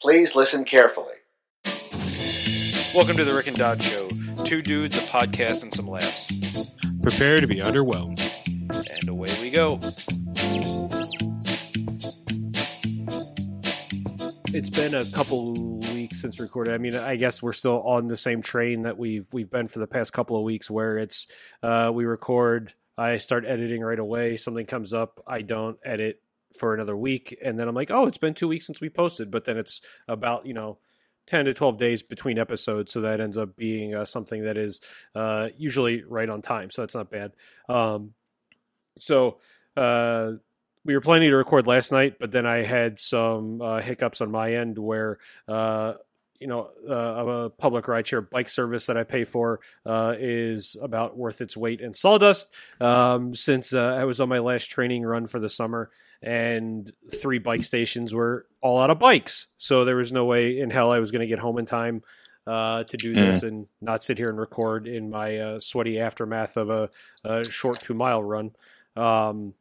Please listen carefully. Welcome to the Rick and Don Show. Two dudes, a podcast, and some laughs. Prepare to be underwhelmed. And away we go. It's been a couple weeks since recorded. I mean, I guess we're still on the same train that we've we've been for the past couple of weeks, where it's uh, we record, I start editing right away. Something comes up, I don't edit for another week, and then I'm like, oh, it's been two weeks since we posted. But then it's about you know 10 to 12 days between episodes so that ends up being uh, something that is uh, usually right on time so that's not bad um, so uh, we were planning to record last night but then i had some uh, hiccups on my end where uh, you know uh, a public rideshare bike service that i pay for is about worth its weight in sawdust um, since i was on my last training run for the summer and three bike stations were all out of bikes. So there was no way in hell I was going to get home in time uh, to do this mm. and not sit here and record in my uh, sweaty aftermath of a, a short two mile run. Um,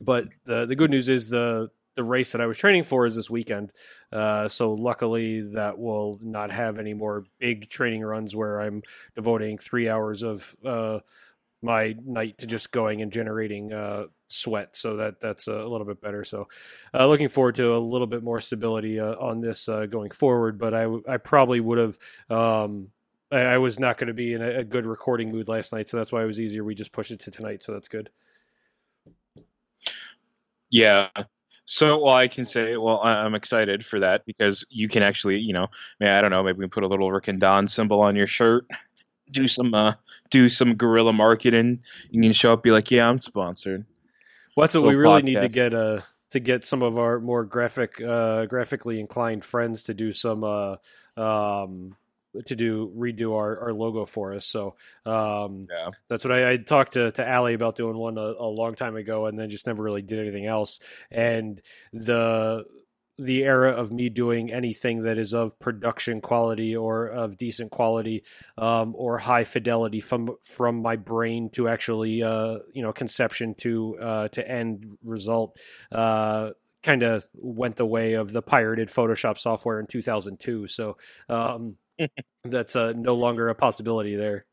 but the the good news is the the race that I was training for is this weekend. Uh, so luckily that will not have any more big training runs where I'm devoting three hours of uh, my night to just going and generating uh, sweat. So that that's a little bit better. So uh, looking forward to a little bit more stability uh, on this uh, going forward. But I I probably would have. Um, I, I, was not going to be in a, a, good recording mood last night, so that's why it was easier. We just pushed it to tonight, so that's good. Yeah, so, well, I can say, well, I'm excited for that because you can actually, you know, I don't know, maybe we can put a little Rick and Don symbol on your shirt, do some, uh, do some guerrilla marketing. You can show up, be like, yeah, I'm sponsored. Well, that's what we really podcast. need to get uh to get some of our more graphic uh graphically inclined friends to do some uh um to do redo our, our logo for us. So um, yeah. that's what I, I, talked to to Ali about doing one a, a, long time ago, and then just never really did anything else. And the the era of me doing anything that is of production quality or of decent quality um, or high fidelity from from my brain to actually uh, you know conception to uh, to end result uh, kind of went the way of the pirated Photoshop software in 2002. So um, that's uh, no longer a possibility there.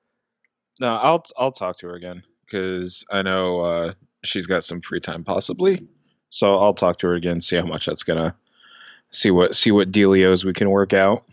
No, I'll I'll talk to her again because I know uh, she's got some free time possibly. So I'll talk to her again, see how much that's gonna see what see what dealios we can work out.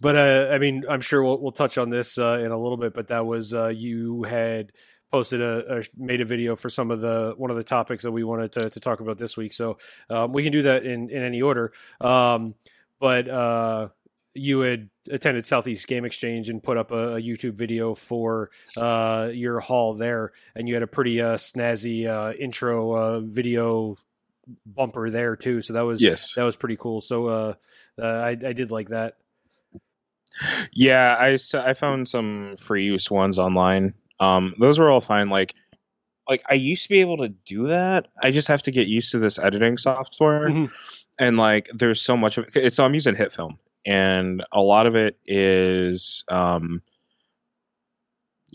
But uh, I mean, I'm sure we'll we'll touch on this uh, in a little bit. But that was uh, you had posted a, a, made a video for some of the one of the topics that we wanted to, to talk about this week. So um, we can do that in in any order. Um, but uh, you had attended Southeast Game Exchange and put up a, a YouTube video for uh, your haul there, and you had a pretty uh, snazzy uh, intro uh, video bumper there too. So that was yes. that was pretty cool. So uh, uh, I, I did like that. Yeah, I I found some free use ones online. Um, those were all fine. Like like I used to be able to do that. I just have to get used to this editing software. Mm-hmm. And like there's so much of it. So I'm using HitFilm and a lot of it is um,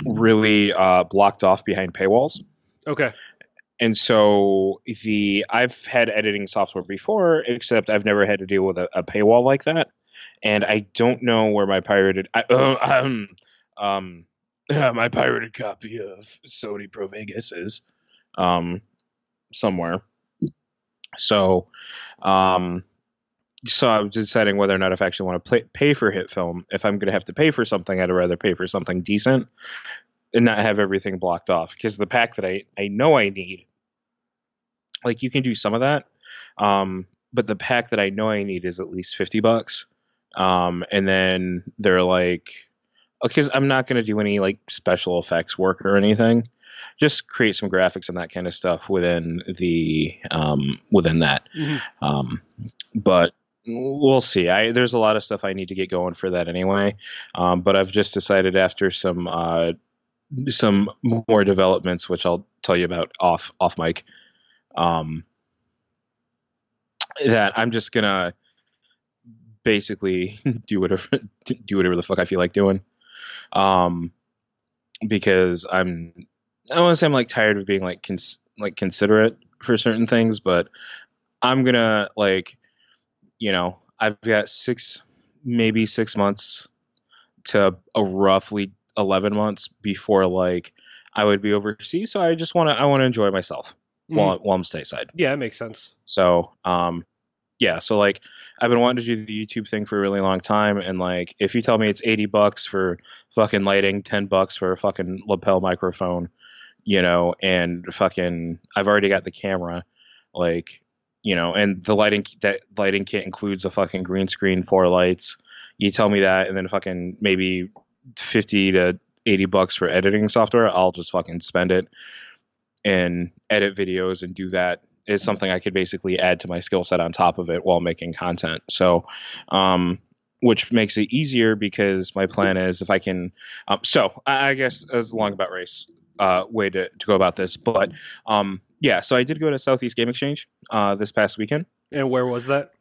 really uh, blocked off behind paywalls. Okay and so the I've had editing software before, except I've never had to deal with a, a paywall like that, and I don't know where my pirated I, uh, um um my pirated copy of Sony Pro Vegas is, um somewhere. So, um, so I was deciding whether or not if I actually want to play, pay for HitFilm. If I'm going to have to pay for something, I'd rather pay for something decent and not have everything blocked off because the pack that I I know I need like you can do some of that um, but the pack that i know i need is at least 50 bucks. Um, and then they're like because i'm not going to do any like special effects work or anything. Just create some graphics and that kind of stuff within the um, within that. Mm-hmm. um, but we'll see. I there's a lot of stuff i need to get going for that anyway. Um, but i've just decided after some uh, some more developments which i'll tell you about off off mic um, that I'm just gonna basically do whatever do whatever the fuck I feel like doing. Um, because I'm I want to say I'm like tired of being like cons- like considerate for certain things, but I'm gonna like you know I've got six, maybe six months to a roughly 11 months before like I would be overseas. So I just want to, I want to enjoy myself mm. while, while I'm stateside. Yeah, it makes sense. So, um, yeah, so like I've been wanting to do the YouTube thing for a really long time, and like if you tell me it's eighty bucks for fucking lighting, ten bucks for a fucking lapel microphone, you know, and fucking I've already got the camera, like you know, and the lighting that lighting kit includes a fucking green screen, four lights. You tell me that, and then fucking maybe fifty to eighty bucks for editing software. I'll just fucking spend it and edit videos and do that is something I could basically add to my skill set on top of it while making content. So, um, which makes it easier because my plan is if I can. Um, so I, guess as long about race uh, way to, to go about this, but um, yeah. So I did go to Southeast Game Exchange uh, this past weekend. And where was that?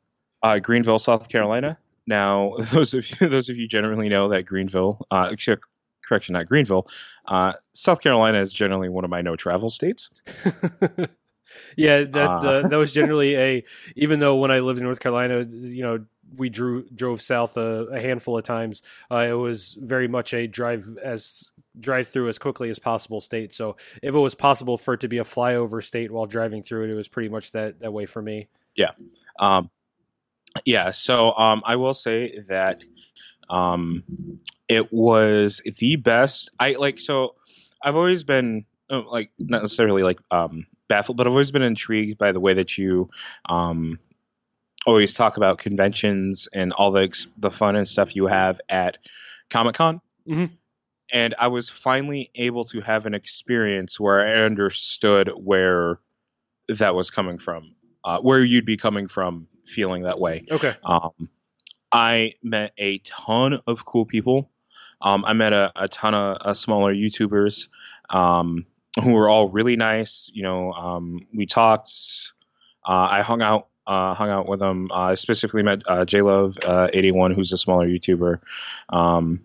Uh, Greenville, South Carolina. Now, those of you, those of you generally know that Greenville, uh, correction, not Greenville, uh, South Carolina is generally one of my no travel states. Yeah, that uh. Uh, that was generally a. Even though when I lived in North Carolina, you know, we drew drove south a, a handful of times. Uh, it was very much a drive as drive through as quickly as possible state. So if it was possible for it to be a flyover state while driving through it, it was pretty much that that way for me. Yeah, um, yeah. So um, I will say that um, it was the best. I like so. I've always been oh, like not necessarily like um baffled, but I've always been intrigued by the way that you um, always talk about conventions and all the the fun and stuff you have at Comic Con. Mm-hmm. And I was finally able to have an experience where I understood where that was coming from, uh, where you'd be coming from feeling that way. Okay. Um, I met a ton of cool people. Um, I met a, a ton of uh, smaller YouTubers. Um, who were all really nice. You know, um, we talked. Uh, I hung out, uh, hung out with them. I specifically met uh, J Love uh, eighty one, who's a smaller YouTuber, um,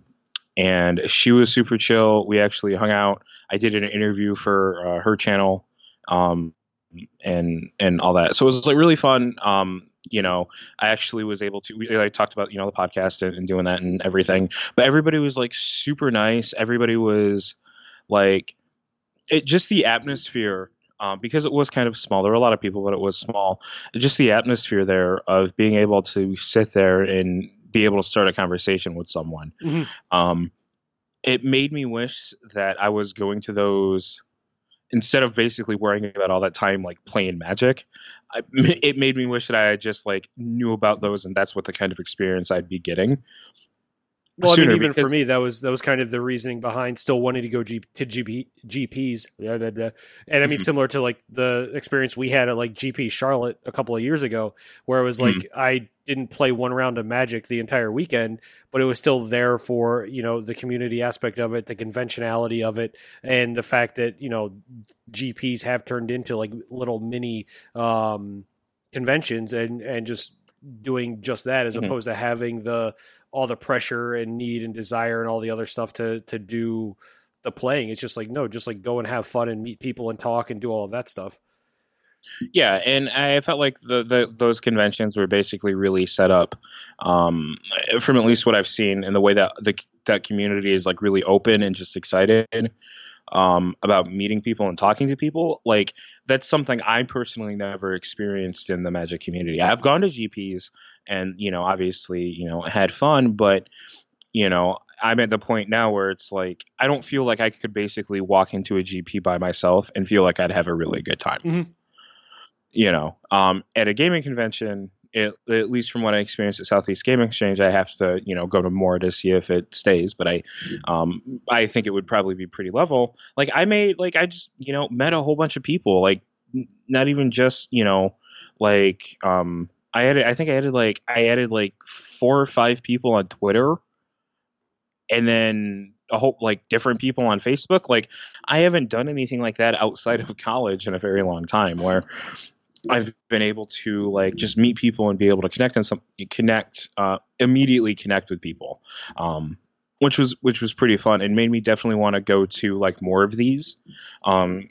and she was super chill. We actually hung out. I did an interview for uh, her channel, um, and and all that. So it was like really fun. Um, you know, I actually was able to. We, I talked about you know the podcast and, and doing that and everything, but everybody was like super nice. Everybody was like it just the atmosphere um, because it was kind of small. There were a lot of people, but it was small. Just the atmosphere there of being able to sit there and be able to start a conversation with someone. Mm-hmm. Um, it made me wish that I was going to those instead of basically worrying about all that time like playing Magic. I, it made me wish that I just like knew about those, and that's what the kind of experience I'd be getting. Well, I mean, even because, for me, that was that was kind of the reasoning behind still wanting to go G, to GP, GPs, blah, blah, blah. and I mean, mm-hmm. similar to like the experience we had at like GP Charlotte a couple of years ago, where it was like mm-hmm. I didn't play one round of Magic the entire weekend, but it was still there for you know the community aspect of it, the conventionality of it, and the fact that you know GPs have turned into like little mini um, conventions and and just doing just that as mm-hmm. opposed to having the all the pressure and need and desire and all the other stuff to to do the playing. It's just like no, just like go and have fun and meet people and talk and do all of that stuff. Yeah, and I felt like the, the those conventions were basically really set up, um, from at least what I've seen, and the way that the that community is like really open and just excited um, about meeting people and talking to people. Like that's something I personally never experienced in the Magic community. I've gone to GPs and you know obviously you know had fun, but you know I'm at the point now where it's like I don't feel like I could basically walk into a GP by myself and feel like I'd have a really good time. Mm-hmm. You know, um, at a gaming convention, it, at least from what I experienced at Southeast Game Exchange, I have to you know go to more to see if it stays. But I, um, I think it would probably be pretty level. Like I made like I just you know met a whole bunch of people. Like not even just you know like um I added I think I added like I added like four or five people on Twitter, and then a whole like different people on Facebook. Like I haven't done anything like that outside of college in a very long time. Where I've been able to like just meet people and be able to connect and some connect uh, immediately connect with people, um, which was which was pretty fun and made me definitely want to go to like more of these um,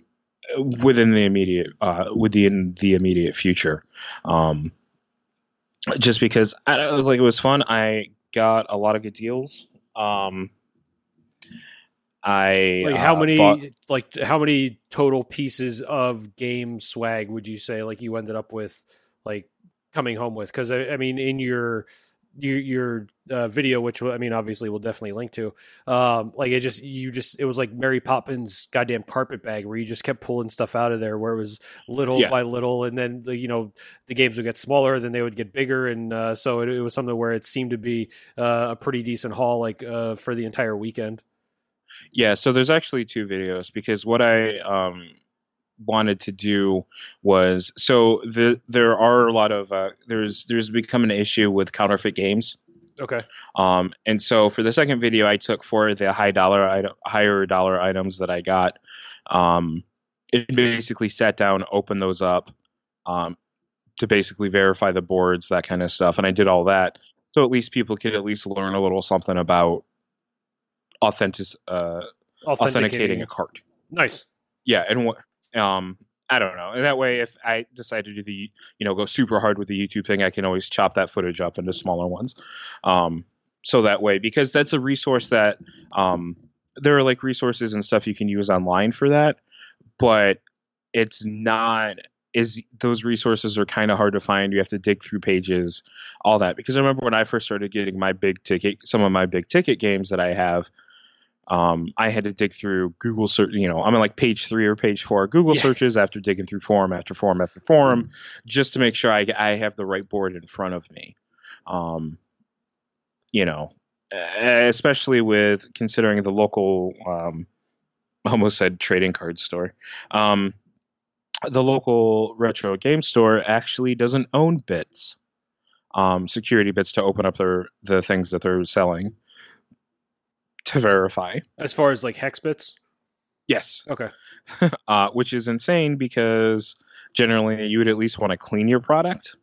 within the immediate uh, within the immediate future. Um, just because I like it was fun. I got a lot of good deals. Um, I Like how uh, many bought- like how many total pieces of game swag would you say like you ended up with like coming home with? Because I, I mean, in your your your uh, video, which I mean, obviously we'll definitely link to, um, like it just you just it was like Mary Poppins goddamn carpet bag where you just kept pulling stuff out of there where it was little Yeah. by little, and then the, you know the games would get smaller, then they would get bigger, and uh, so it, it was something where it seemed to be uh, a pretty decent haul like uh, for the entire weekend. Yeah, so there's actually two videos because what I um wanted to do was so the there are a lot of uh, there's there's become an issue with counterfeit games. Okay. Um, and so for the second video I took for the high dollar item, higher dollar items that I got, um, it basically sat down, opened those up, um, to basically verify the boards, that kind of stuff, and I did all that. So at least people could at least learn a little something about authentic, uh, authenticating a card. Nice. Yeah, and what um I don't know. And that way if I decide to do the you know, go super hard with the YouTube thing, I can always chop that footage up into smaller ones. Um so that way because that's a resource that um there are like resources and stuff you can use online for that, but it's not is those resources are kind of hard to find. You have to dig through pages, all that. Because I remember when I first started getting my big ticket, some of my big ticket games that I have, um, I had to dig through Google search. You know, I'm in like page three or page four Google Yeah. searches after digging through forum after forum after forum, just to make sure I, I have the right board in front of me. Um, you know, especially with considering the local, um, almost said trading card store. Um, the local retro game store actually doesn't own bits, um, security bits to open up their the things that they're selling to verify. As far as like hex bits. Yes, Okay. uh, which is insane because generally you would at least want to clean your product.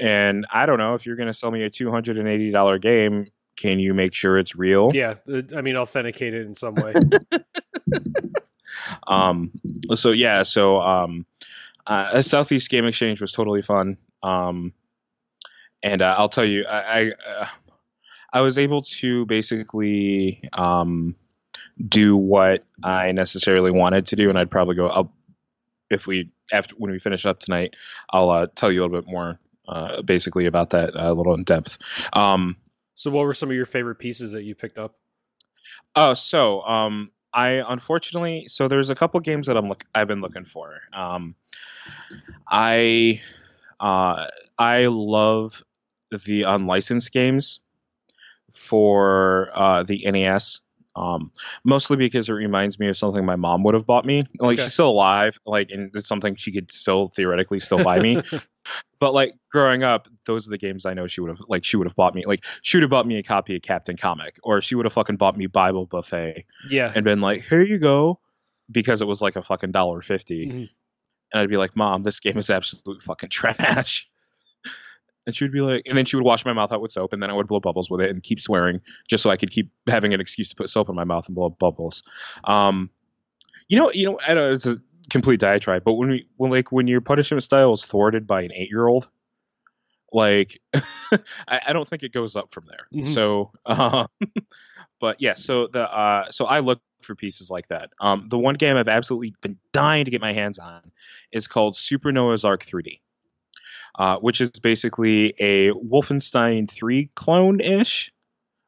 And I don't know if you're going to sell me a two hundred and eighty dollar game. Can you make sure it's real? Yeah. uh, I mean, authenticate it in some way. Um, so yeah, so um, uh, a Southeast Game Exchange was totally fun. Um, and uh, I'll tell you, I I, uh, I was able to basically um, do what I necessarily wanted to do, and I'd probably go. I'll if we after when we finish up tonight, I'll uh, tell you a little bit more. Uh, basically about that uh, a little in depth. Um, so, what were some of your favorite pieces that you picked up? Oh, so um, I unfortunately so there's a couple games that I'm look I've been looking for. Um, I uh, I love the unlicensed games for uh, the NES. Um, mostly because it reminds me of something my mom would have bought me. Like Okay. she's still alive, like and it's something she could still theoretically still buy me. but like growing up, those are the games I know she would have like she would have bought me. Like she would have bought me a copy of Captain Comic, or she would have fucking bought me Bible Buffet yeah. and been like, "Here you go," because it was like a fucking dollar 50 Mhm. and I'd be like, "Mom, this game is absolute fucking trash." And she would be like, and then she would wash my mouth out with soap, and then I would blow bubbles with it and keep swearing just so I could keep having an excuse to put soap in my mouth and blow bubbles. Um, you know, you know, I know it's a complete diatribe, but when we, when like when your punishment style is thwarted by an eight-year-old, like, I, I don't think it goes up from there. Mhm. So, uh, but yeah, so the uh, so I look for pieces like that. Um, the one game I've absolutely been dying to get my hands on is called Super Noah's Ark 3D, uh, which is basically a Wolfenstein 3 clone ish,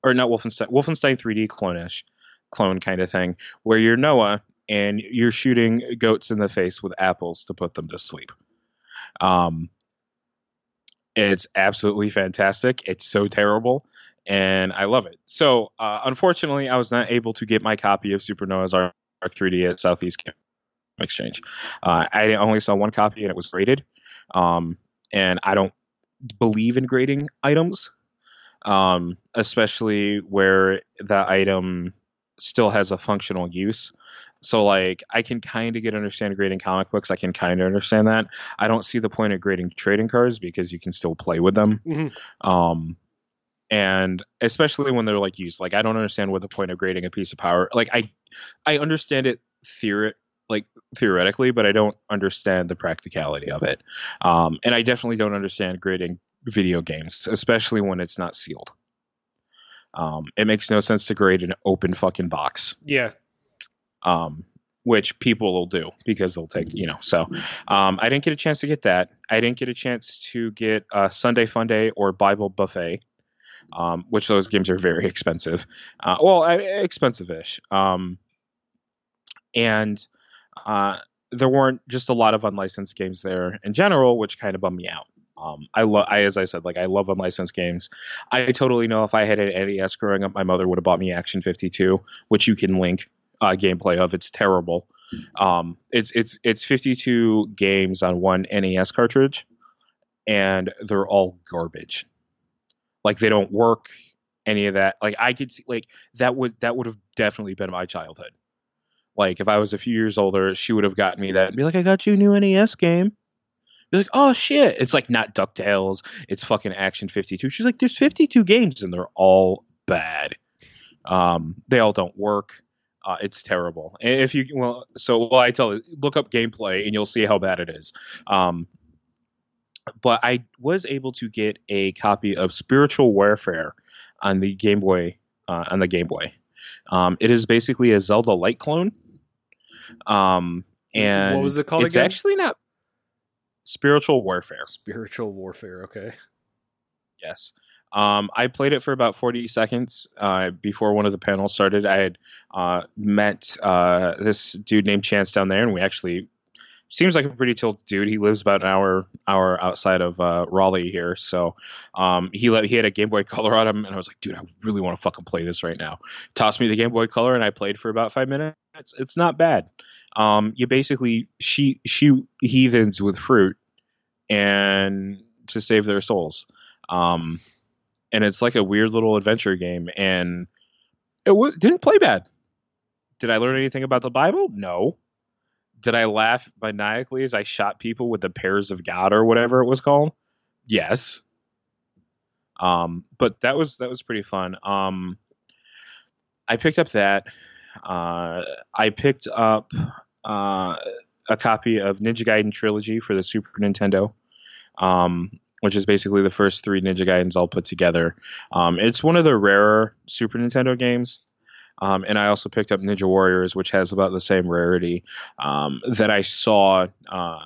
or not Wolfenstein, Wolfenstein 3D clone ish, clone kind of thing, where you're Noah and you're shooting goats in the face with apples to put them to sleep. Um, it's absolutely fantastic. It's so terrible, and I love it. So, uh, unfortunately, I was not able to get my copy of Super Noah's Ark 3D at Southeast Game Exchange. Uh, I only saw one copy, and it was graded. Um, and I don't believe in grading items, um, especially where the item still has a functional use. So like I can kind of get understand grading comic books. I can kind of understand that. I don't see the point of grading trading cards because you can still play with them. Mhm. Um, and especially when they're like used, like I don't understand what the point of grading a piece of power. Like I, I understand it theory, like theoretically, but I don't understand the practicality of it. Um, and I definitely don't understand grading video games, especially when it's not sealed. Um, it makes no sense to grade an open fucking box. Yeah. Um, which people will do because they'll take, you know. So um, I didn't get a chance to get that. I didn't get a chance to get uh, Sunday Funday or Bible Buffet, um, which those games are very expensive. Uh, well, expensive-ish. Um, and uh, there weren't just a lot of unlicensed games there in general, which kind of bummed me out. Um, I love, I as I said, like I love unlicensed games. I totally know if I had an NES growing up, my mother would have bought me Action 52, which you can link uh, gameplay of. It's terrible. Um, it's it's it's 52 games on one NES cartridge, and they're all garbage. Like they don't work. Any of that. Like I could see. Like that would that would have definitely been my childhood. Like if I was a few years older, she would have gotten me that and be like, "I got you a new NES game." Be like, "Oh shit!" It's like not Ducktales. It's fucking Action 52. She's like, "There's 52 games and they're all bad. Um, they all don't work. Uh, it's terrible. if you well, so well, I tell you, look up gameplay and you'll see how bad it is. Um, but I was able to get a copy of Spiritual Warfare on the Game Boy uh, on the Game Boy. Um, it is basically a Zelda light clone. Um, and what was it called it's again? actually not Spiritual Warfare. Spiritual Warfare. Okay. Yes. Um, I played it for about 40 seconds uh, before one of the panels started. I had uh, met uh, this dude named Chance down there, and we actually seems like a pretty chill dude. He lives about an hour hour outside of uh, Raleigh here, so um, he let he had a Game Boy Color on him, and I was like, dude, I really want to fucking play this right now. Tossed me the Game Boy Color, and I played for about five minutes. It's not bad. Um, you basically shoot shoot heathens with fruit, and to save their souls. Um, and it's like a weird little adventure game, and it w- didn't play bad. Did I learn anything about the Bible? No. Did I laugh maniacally as I shot people with the pairs of God or whatever it was called? Yes. Um, but that was that was pretty fun. Um, I picked up that. Uh, I picked up uh, a copy of Ninja Gaiden Trilogy for the Super Nintendo. Um, which is basically the first three Ninja Gaidens all put together. Um, it's one of the rarer Super Nintendo games. Um, and I also picked up Ninja Warriors, which has about the same rarity um, that I saw. Uh,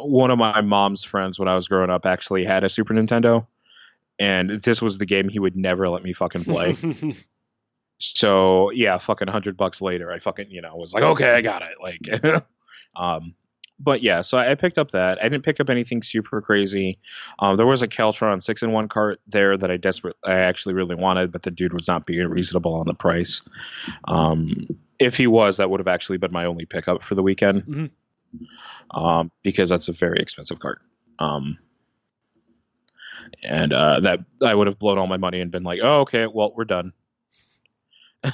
one of my mom's friends when I was growing up actually had a Super Nintendo, and this was the game he would never let me fucking play. so yeah, fucking hundred bucks later, I fucking you know was like, okay, I got it. Like, um, but yeah, so I picked up that. I didn't pick up anything super crazy. Um, there was a Caltron six in one cart there that I desperate, I actually really wanted, but the dude was not being reasonable on the price. Um, if he was, that would have actually been my only pickup for the weekend, mm-hmm. um, because that's a very expensive cart. Um, and uh, that I would have blown all my money and been like, oh, okay, well, we're done. because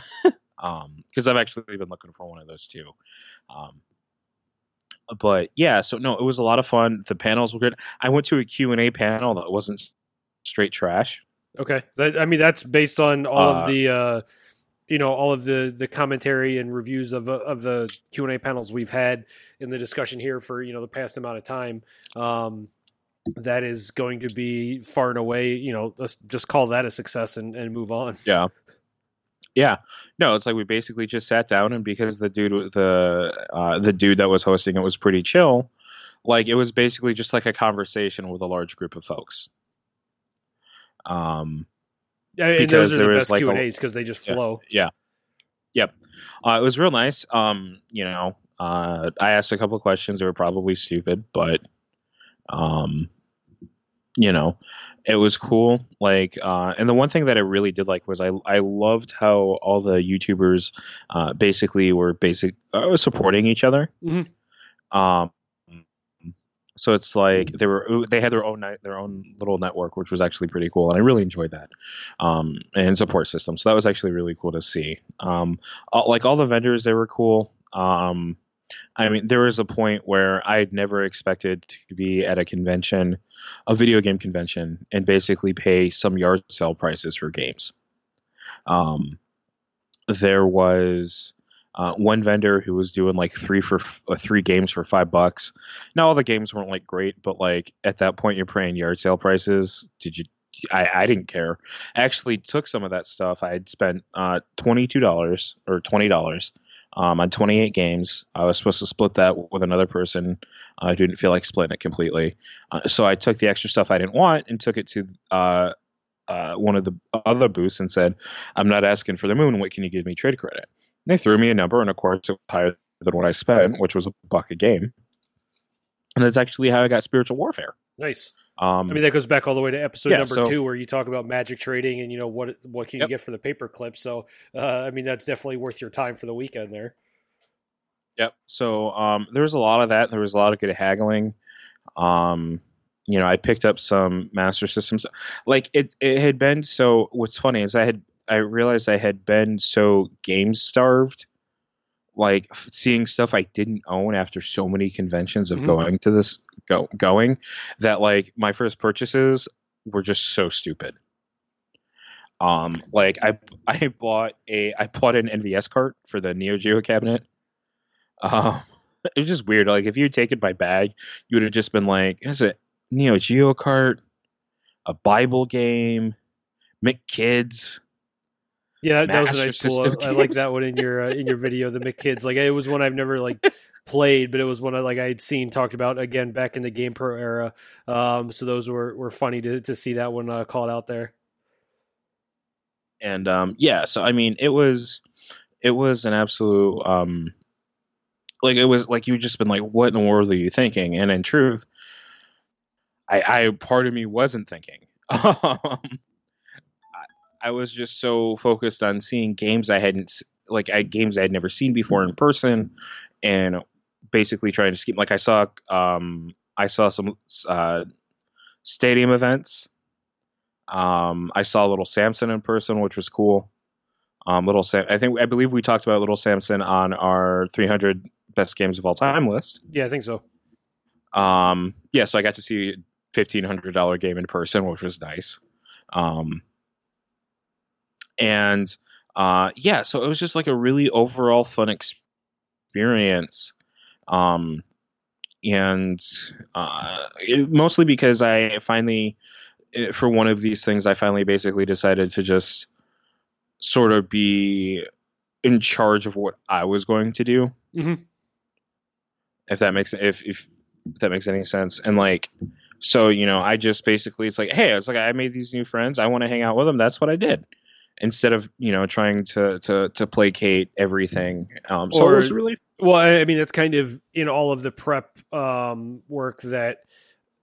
um, I've actually been looking for one of those too. Um, but yeah, so no, it was a lot of fun. The panels were good. I went to a Q and A panel that wasn't straight trash. Okay, that, I mean that's based on all uh, of the, uh, you know, all of the the commentary and reviews of of the Q and A panels we've had in the discussion here for you know the past amount of time. Um, that is going to be far and away, you know, let's just call that a success and, and move on. Yeah. Yeah, no, it's like we basically just sat down, and because the dude, the uh, the dude that was hosting it was pretty chill, like it was basically just like a conversation with a large group of folks. Um, yeah, because there the was like Q and A's because they just flow. Yeah, yeah. yep. Uh, it was real nice. Um, you know, uh, I asked a couple of questions. They were probably stupid, but um, you know, it was cool. Like, uh, and the one thing that I really did like was I I loved how all the YouTubers uh, basically were basic uh, supporting each other. Mm-hmm. Um, so it's like they were they had their own their own little network, which was actually pretty cool, and I really enjoyed that. Um, and support system, so that was actually really cool to see. Um, all, like all the vendors, they were cool. Um, I mean, there was a point where I had never expected to be at a convention, a video game convention, and basically pay some yard sale prices for games. Um, there was uh, one vendor who was doing like three for uh, three games for five bucks. Now all the games weren't like great, but like at that point you're paying yard sale prices. Did you? I, I didn't care. I actually took some of that stuff. I had spent uh, twenty two dollars or twenty dollars um, on twenty eight games. I was supposed to split that with another person. I didn't feel like splitting it completely, uh, so I took the extra stuff I didn't want and took it to uh, uh, one of the other booths and said, "I'm not asking for the moon. What can you give me trade credit?" They threw me a number, and of course, it was higher than what I spent, which was a buck a game. And that's actually how I got spiritual warfare. Nice. Um, I mean, that goes back all the way to episode Yeah, number so- two, where you talk about magic trading and you know what what can you Yep. get for the paper clip. So, uh, I mean, that's definitely worth your time for the weekend there. Yep. So um, there was a lot of that. There was a lot of good haggling. Um, you know, I picked up some master systems. Like it, it had been so. What's funny is I had I realized I had been so game starved, like seeing stuff I didn't own after so many conventions of Mhm. going to this go going that like my first purchases were just so stupid. Um, like I I bought a I bought an MVS cart for the Neo Geo cabinet. Um, it was just weird. Like if you had taken my bag, you would have just been like, "Is it Neo Geo cart, a Bible game, McKids?" Yeah, that, that was a nice pull. I, I like that one in your uh, in your video, the McKids. Like it was one I've never like played, but it was one I like I had seen talked about again back in the Game Pro era. Um, so those were were funny to to see that one uh, called out there. and um yeah so i mean it was it was an absolute um like it was like you just been like what in the world are you thinking and in truth i i part of me wasn't thinking um I, was just so focused on seeing games i hadn't like I, games i had never seen before in person and basically trying to scheme like i saw um i saw some uh stadium events um, I saw Little Samson in person, which was cool. Um, Little Sam, I think I believe we talked about Little Samson on our 300 best games of all time list. Yeah, I think so. Um, yeah, so I got to see a fifteen hundred dollar game in person, which was nice. Um, and uh, yeah, so it was just like a really overall fun experience. Um, and uh, it- mostly because I finally, eh, for one of these things, I finally basically decided to just sort of be in charge of what I was going to do. Mhm. If that makes if if if that makes any sense. And like, so you know, I just basically it's like, hey, it's like I made these new friends. I want to hang out with them. That's what I did. Instead of you know trying to to to placate everything. Um, so Or- it was really Well, I mean, that's kind of in all of the prep um, work that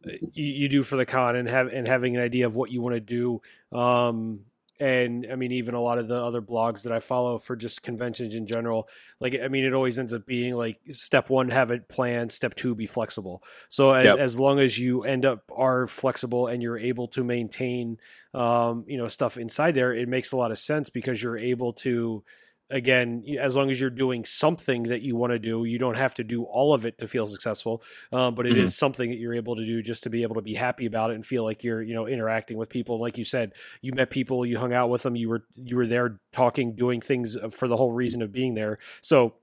you, you do for the con, and have and having an idea of what you want to do. Um, and I mean, even a lot of the other blogs that I follow for just conventions in general, like I mean, it always ends up being like step one, have it planned. Step two, be flexible. So Yep. as long as you end up are flexible and you're able to maintain, um, you know, stuff inside there, it makes a lot of sense because you're able to again, as long as you're doing something that you want to do, you don't have to do all of it to feel successful. Um, but it is Mhm. something that you're able to do just to be able to be happy about it and feel like you're, you know, interacting with people. Like you said, you met people, you hung out with them, you were you were there talking, doing things for the whole reason of being there. So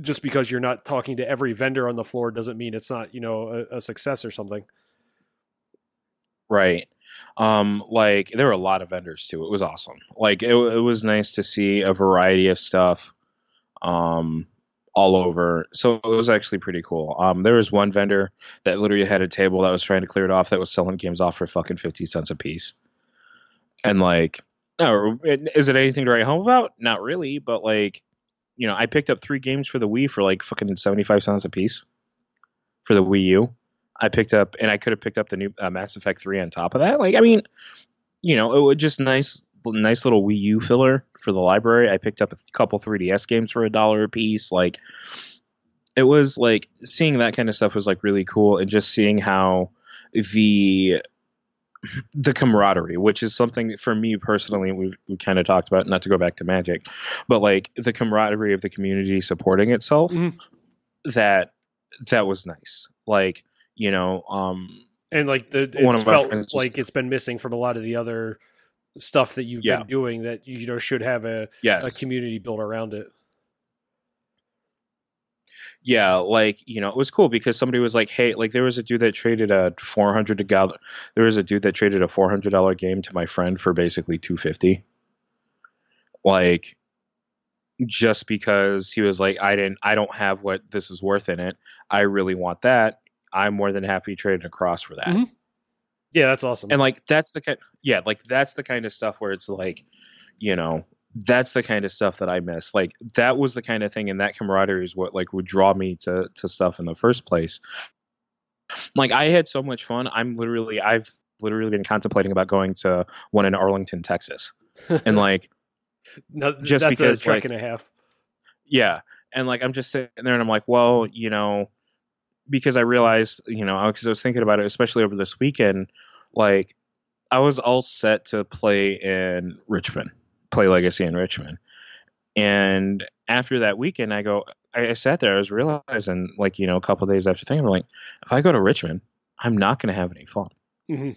just because you're not talking to every vendor on the floor doesn't mean it's not, you know, a, a success or something. Right. Um, like there were a lot of vendors too. It was awesome. Like it, it was nice to see a variety of stuff, um, all over. So it was actually pretty cool. Um, there was one vendor that literally had a table that was trying to clear it off that was selling games off for fucking fifty cents a piece. And like, is it anything to write home about? Not really, but like, you know, I picked up three games for the Wii for like fucking seventy five cents a piece for the Wii U. I picked up, and I could have picked up the new uh, Mass Effect three on top of that. Like, I mean, you know, it was just nice, nice little Wii U filler for the library. I picked up a couple 3DS games for a dollar a piece. Like, it was like seeing that kind of stuff was like really cool, and just seeing how the the camaraderie, which is something for me personally, we've we kind of talked about, not to go back to Magic, but like the camaraderie of the community supporting itself. Mhm. That that was nice. Like you know, um, And like the One it's felt like it's been missing from a lot of the other stuff that you've Yeah. been doing that you know should have a, yes, a community built around it. yeah, like you know, it was cool because somebody was like, "Hey, like there was a dude that traded a four hundred to gal. There was a dude that traded a four hundred dollar game to my friend for basically two fifty. Like, just because he was like, I didn't, I don't have what this is worth in it. I really want that. I'm more than happy trading across for that. Mhm. Yeah, that's awesome. And like that's the kind, yeah, like that's the kind of stuff where it's like, you know, that's the kind of stuff that I miss. Like that was the kind of thing, and that camaraderie is what like would draw me to to stuff in the first place. Like I had so much fun. I'm literally, I've literally been contemplating about going to one in Arlington, Texas, and like, no, just that's because, a trek like- and a half. yeah, and like I'm just sitting there, and I'm like, well, you know, because I realized, you know, because I was thinking about it, especially over this weekend, like I was all set to play in Richmond, play Legacy in Richmond, and after that weekend, I go, I, I sat there, I was realizing, like, you know, a couple days after thinking, I'm like, if I go to Richmond, I'm not going to have any fun. Mhm.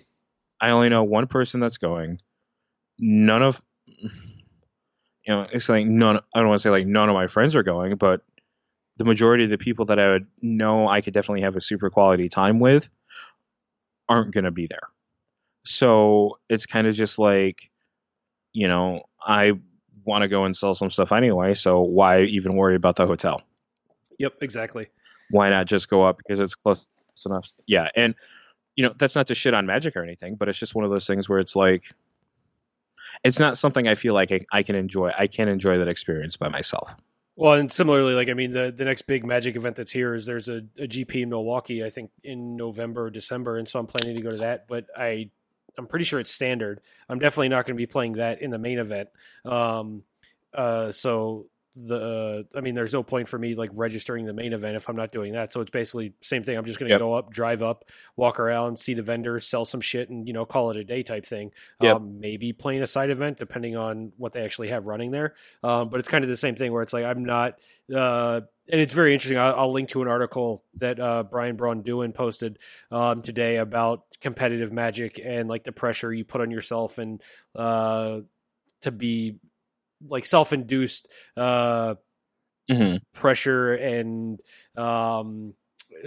I only know one person that's going. None of, you know, it's like none. I don't want to say like none of my friends are going, but the majority of the people that I would know I could definitely have a super quality time with aren't going to be there. So it's kind of just like, you know, I want to go and sell some stuff anyway. So why even worry about the hotel? Yep, exactly. why not just go up because it's close enough? Yeah, and you know that's not to shit on Magic or anything, but it's just one of those things where it's like, it's not something I feel like I, I can enjoy. I can enjoy that experience by myself. Well, and similarly, like I mean, the the next big Magic event that's here is there's a, a GP in Milwaukee, I think in November or December, and so I'm planning to go to that. But I I'm pretty sure it's standard. I'm definitely not going to be playing that in the main event. Um, uh, so the uh, I mean, there's no point for me like registering the main event if I'm not doing that. So it's basically same thing. I'm just going to Yep. go up, drive up, walk around, see the vendors, sell some shit, and you know call it a day type thing. Yep. Um, maybe playing a side event depending on what they actually have running there. Um, but it's kind of the same thing where it's like I'm not. Uh, and it's very interesting. I'll, I'll link to an article that uh, Brian Braun-Duin posted um, today about competitive magic and like the pressure you put on yourself and uh, to be like self-induced uh, Mm-hmm. pressure and um,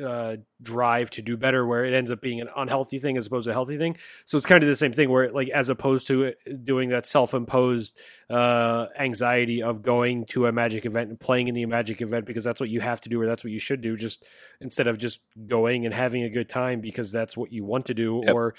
uh, drive to do better, where it ends up being an unhealthy thing as opposed to a healthy thing. So it's kind of the same thing, where like as opposed to doing that self-imposed uh, anxiety of going to a magic event and playing in the magic event because that's what you have to do or that's what you should do, just instead of just going and having a good time because that's what you want to do, Yep. or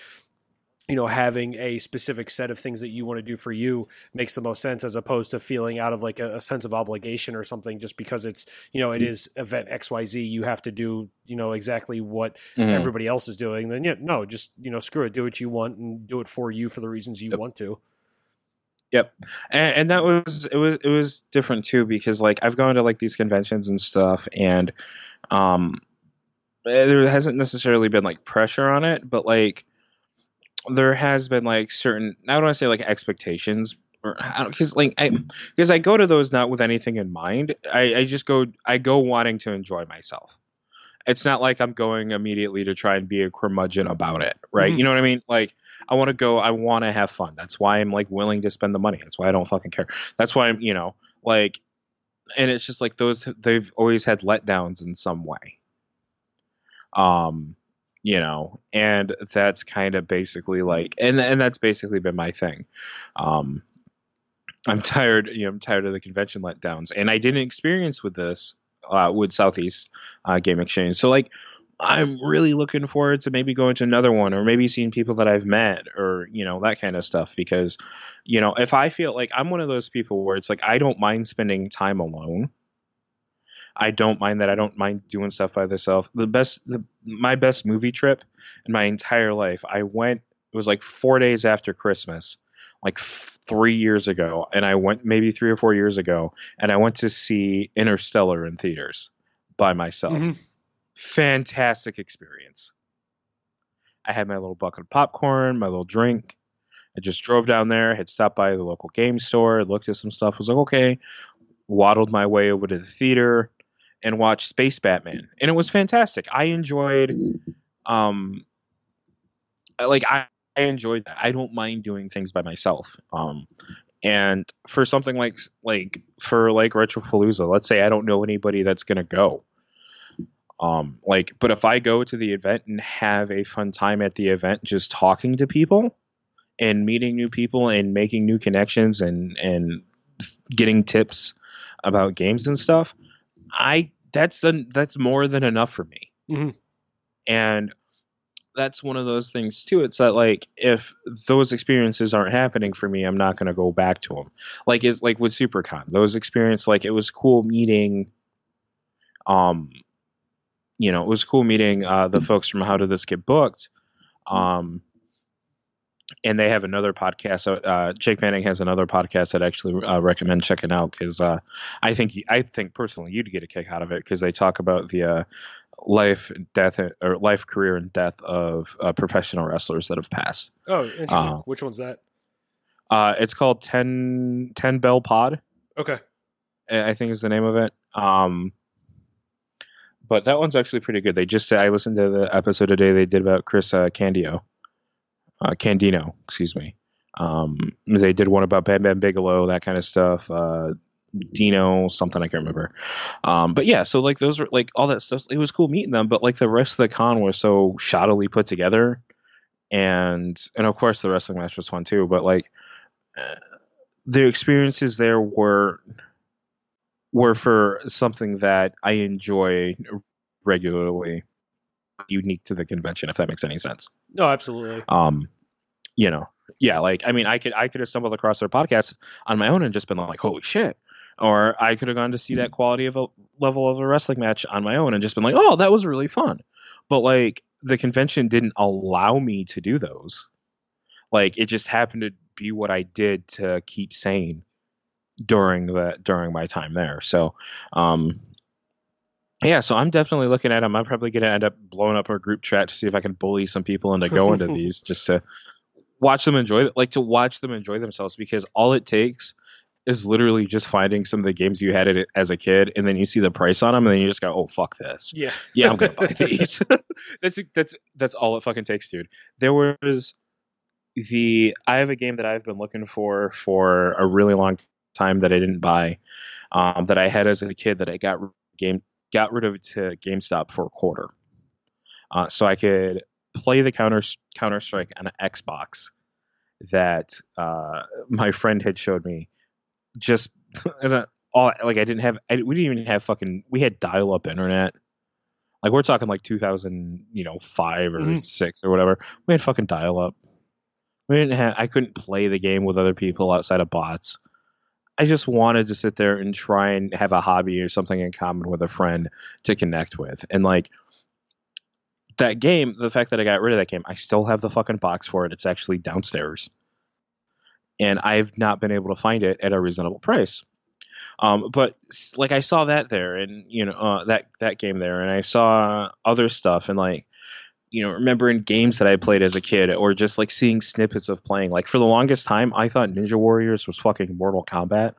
you know having a specific set of things that you want to do for you makes the most sense as opposed to feeling out of like a, a sense of obligation or something just because it's you know it is event xyz you have to do you know exactly what Mm-hmm. everybody else is doing then yeah no just you know screw it do what you want and do it for you for the reasons you Yep. want to Yep. And, and that was it was it was different too because like I've gone to like these conventions and stuff and um eh, there hasn't necessarily been like pressure on it, but like there has been like certain I don't want to say like expectations or because like I because I go to those not with anything in mind. I, I just go I go wanting to enjoy myself. It's not like I'm going immediately to try and be a curmudgeon about it, right? Mhm. You know what I mean? Like I want to go. I want to have fun. That's why I'm like willing to spend the money. That's why I don't fucking care. That's why I'm, you know, like, and it's just like those. They've always had letdowns in some way. Um, you know, and that's kind of basically like, and and that's basically been my thing. Um, I'm tired. You know, I'm tired of the convention letdowns, and I didn't experience with this uh, with Southeast uh, Game Exchange. So like. I'm really looking forward to maybe going to another one or maybe seeing people that I've met or, you know, that kind of stuff. Because, you know, if I feel like I'm one of those people where it's like I don't mind spending time alone. I don't mind that. I don't mind doing stuff by myself. The best, the, my best movie trip in my entire life, I went, it was like four days after Christmas, like f- three years ago. And I went maybe three or four years ago, and I went to see Interstellar in theaters by myself Mhm. fantastic experience. I had my little bucket of popcorn, my little drink. I just drove down there, had stopped by the local game store, looked at some stuff, was like, okay, waddled my way over to the theater and watch Space Batman. And it was fantastic. I enjoyed um like I, I enjoyed that. I don't mind doing things by myself. Um and for something like like for like Retropalooza, let's say I don't know anybody that's gonna go Um, like, but if I go to the event and have a fun time at the event, just talking to people and meeting new people and making new connections and and getting tips about games and stuff, I that's a, that's more than enough for me. Mhm. And that's one of those things too. It's that like if those experiences aren't happening for me, I'm not going to go back to them. Like it's like with SuperCon, those experience like it was cool meeting. Um, you know, it was cool meeting uh, the folks from How Did This Get Booked. Um, and they have another podcast. So, uh, Jake Manning has another podcast that I actually uh, recommend checking out because uh, I think I think personally you'd get a kick out of it because they talk about the uh, life, death, or life, career, and death of uh, professional wrestlers that have passed. Oh, interesting. Uh, Which one's that? Uh, it's called 10, 10 Bell Pod. Okay. I I think is the name of it. Um, but that one's actually pretty good. They just I listened to the episode today they did about Chris uh, Candio, uh, Candino, excuse me. Um, they did one about Bam Bigelow, that kind of stuff. Uh, Dino, something I can't remember. Um, but yeah, so like those were like all that stuff. It was cool meeting them, but like the rest of the con was so shoddily put together, and and of course the wrestling match was fun too. But like uh, the experiences there were were for something that I enjoy regularly, unique to the convention, if that makes any sense. No, absolutely. Um, you know, yeah, like I mean, I could I could have stumbled across their podcast on my own and just been like, holy shit. Or I could have gone to see that quality of a level of a wrestling match on my own and just been like, oh, that was really fun. But like the convention didn't allow me to do those. Like it just happened to be what I did to keep sane during the during my time there. So, um, yeah, so I'm definitely looking at them. I'm probably going to end up blowing up our group chat to see if I can bully some people into going to these just to watch them enjoy it, like to watch them enjoy themselves because all it takes is literally just finding some of the games you had it as a kid and then you see the price on them and then you just go, "Oh, fuck this." Yeah. Yeah, I'm going to buy these. that's that's that's all it fucking takes, dude. There was the I have a game that I've been looking for for a really long time that I didn't buy. Um, that I had as a kid that I got game got rid of it to GameStop for a quarter, uh, so I could play the counter Counter Strike on an Xbox that uh, my friend had showed me. Just uh, all like I didn't have I, we didn't even have fucking we had dial up internet. Like we're talking like 2000, you know, five or Mhm. six or whatever. We had fucking dial up. We didn't have. I couldn't play the game with other people outside of bots. I just wanted to sit there and try and have a hobby or something in common with a friend to connect with. And like that game, the fact that I got rid of that game, I still have the fucking box for it. It's actually downstairs. And I've not been able to find it at a reasonable price. Um, but like I saw that there and you know uh, that that game there and I saw other stuff and like you know remembering games that I played as a kid or just like seeing snippets of playing. Like for the longest time I thought Ninja Warriors was fucking Mortal Kombat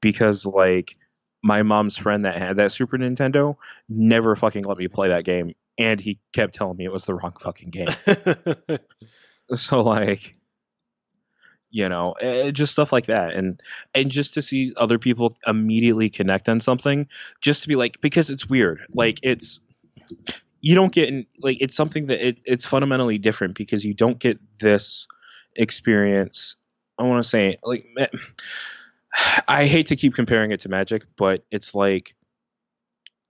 because like my mom's friend that had that Super Nintendo never fucking let me play that game and he kept telling me it was the wrong fucking game. So like you know eh, just stuff like that. And and just to see other people immediately connect on something just to be like because it's weird. Like it's you don't get like it's something that it, it's fundamentally different because you don't get this experience. I want to say like i hate to keep comparing it to magic but it's like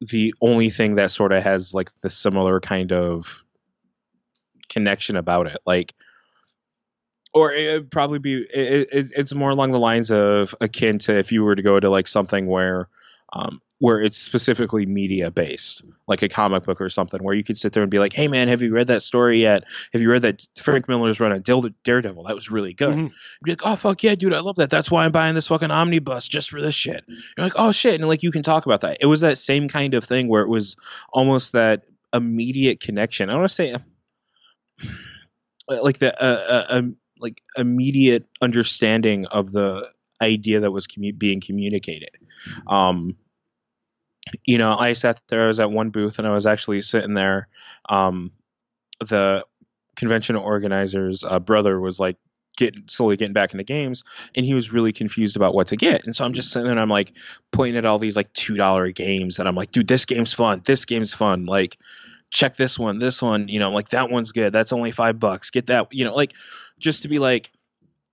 the only thing that sort of has like the similar kind of connection about it like or it'd probably be it, it, it's more along the lines of akin to if you were to go to like something where um, where it's specifically media based like a comic book or something where you could sit there and be like hey man have you read that story yet? Have you read that frank miller's run on daredevil? That was really good. Mhm. You'd be like oh fuck yeah dude i love that. That's why i'm buying this fucking omnibus just for this shit. You're like oh shit. And like you can talk about that. It was that same kind of thing where it was almost that immediate connection. I want to say like the uh, uh, um, like immediate understanding of the idea that was commu- being communicated. Um, you know, I sat there. I was at one booth, and I was actually sitting there. Um, the convention organizer's uh, brother was like getting slowly getting back into games, and he was really confused about what to get. And so I'm just sitting there and I'm like pointing at all these like two dollar games, and I'm like, dude, this game's fun. This game's fun. Like, check this one, this one. You know, like that one's good. That's only five bucks. Get that. You know, like just to be like.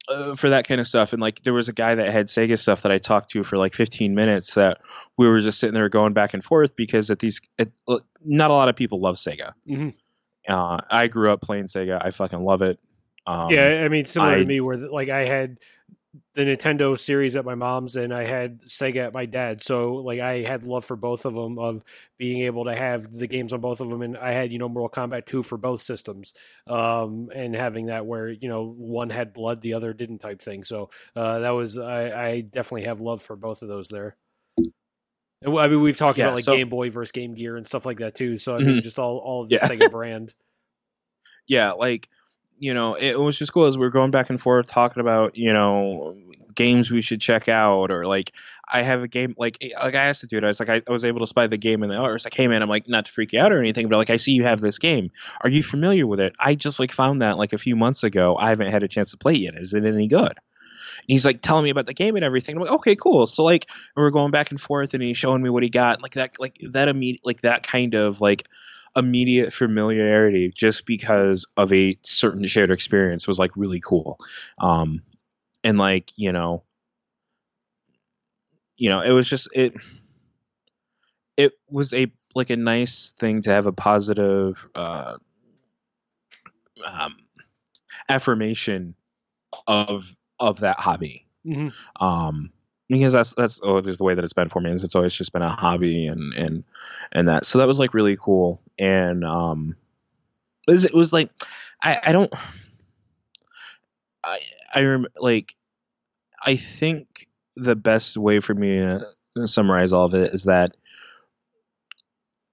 Uh, for that kind of stuff, and like there was a guy that had Sega stuff that I talked to for like 15 minutes that we were just sitting there going back and forth because at these, it, not a lot of people love Sega. Mm-hmm. Uh, I grew up playing Sega. I fucking love it. Um, yeah, I mean, similar I- to me, where like I had the Nintendo series at my mom's and I had Sega at my dad's. So like I had love for both of them of being able to have the games on both of them, and I had you know Mortal Kombat two for both systems, um, and having that where you know one had blood, the other didn't type thing. So uh, that was I, I definitely have love for both of those there. And, I mean, we've talked Yeah, about like so- Game Boy versus Game Gear and stuff like that too. So I mean, Mhm. just all all of the Yeah. Sega brand. yeah, like you know, it was just cool as we were going back and forth talking about you know games we should check out or like I have a game like eh, like I asked the dude I was like I, I was able to spy the game in the hours like hey man I'm like not to freak you out or anything but like I see you have this game. Are you familiar with it? I just like found that like a few months ago I haven't had a chance to play it yet. Is it any good? And he's like telling me about the game and everything. I'm like okay cool. So like we're going back and forth and he's showing me what he got like that like that immediate like that kind of like immediate familiarity just because of a certain shared experience was like really cool. Um and like you know you know it was just it it was a like a nice thing to have a positive uh um affirmation of of that hobby. Hmm um because that's that's oh just the way that it's been for me is it's always just been a hobby and and and that. So that was like really cool. And um it was, it was like i i don't i i rem- like i think the best way for me to summarize all of it is that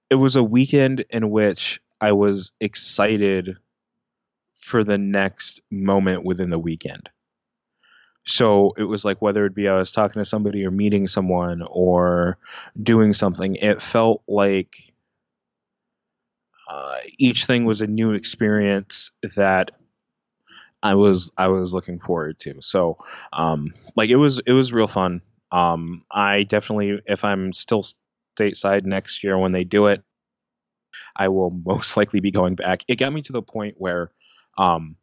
it was a weekend in which i was excited for the next moment within the weekend so it was like whether it be I was talking to somebody or meeting someone or doing something, it felt like uh, each thing was a new experience that I was I was looking forward to. So um, like it was it was real fun. Um, I definitely if I'm still stateside next year when they do it, I will most likely be going back. It got me to the point where um,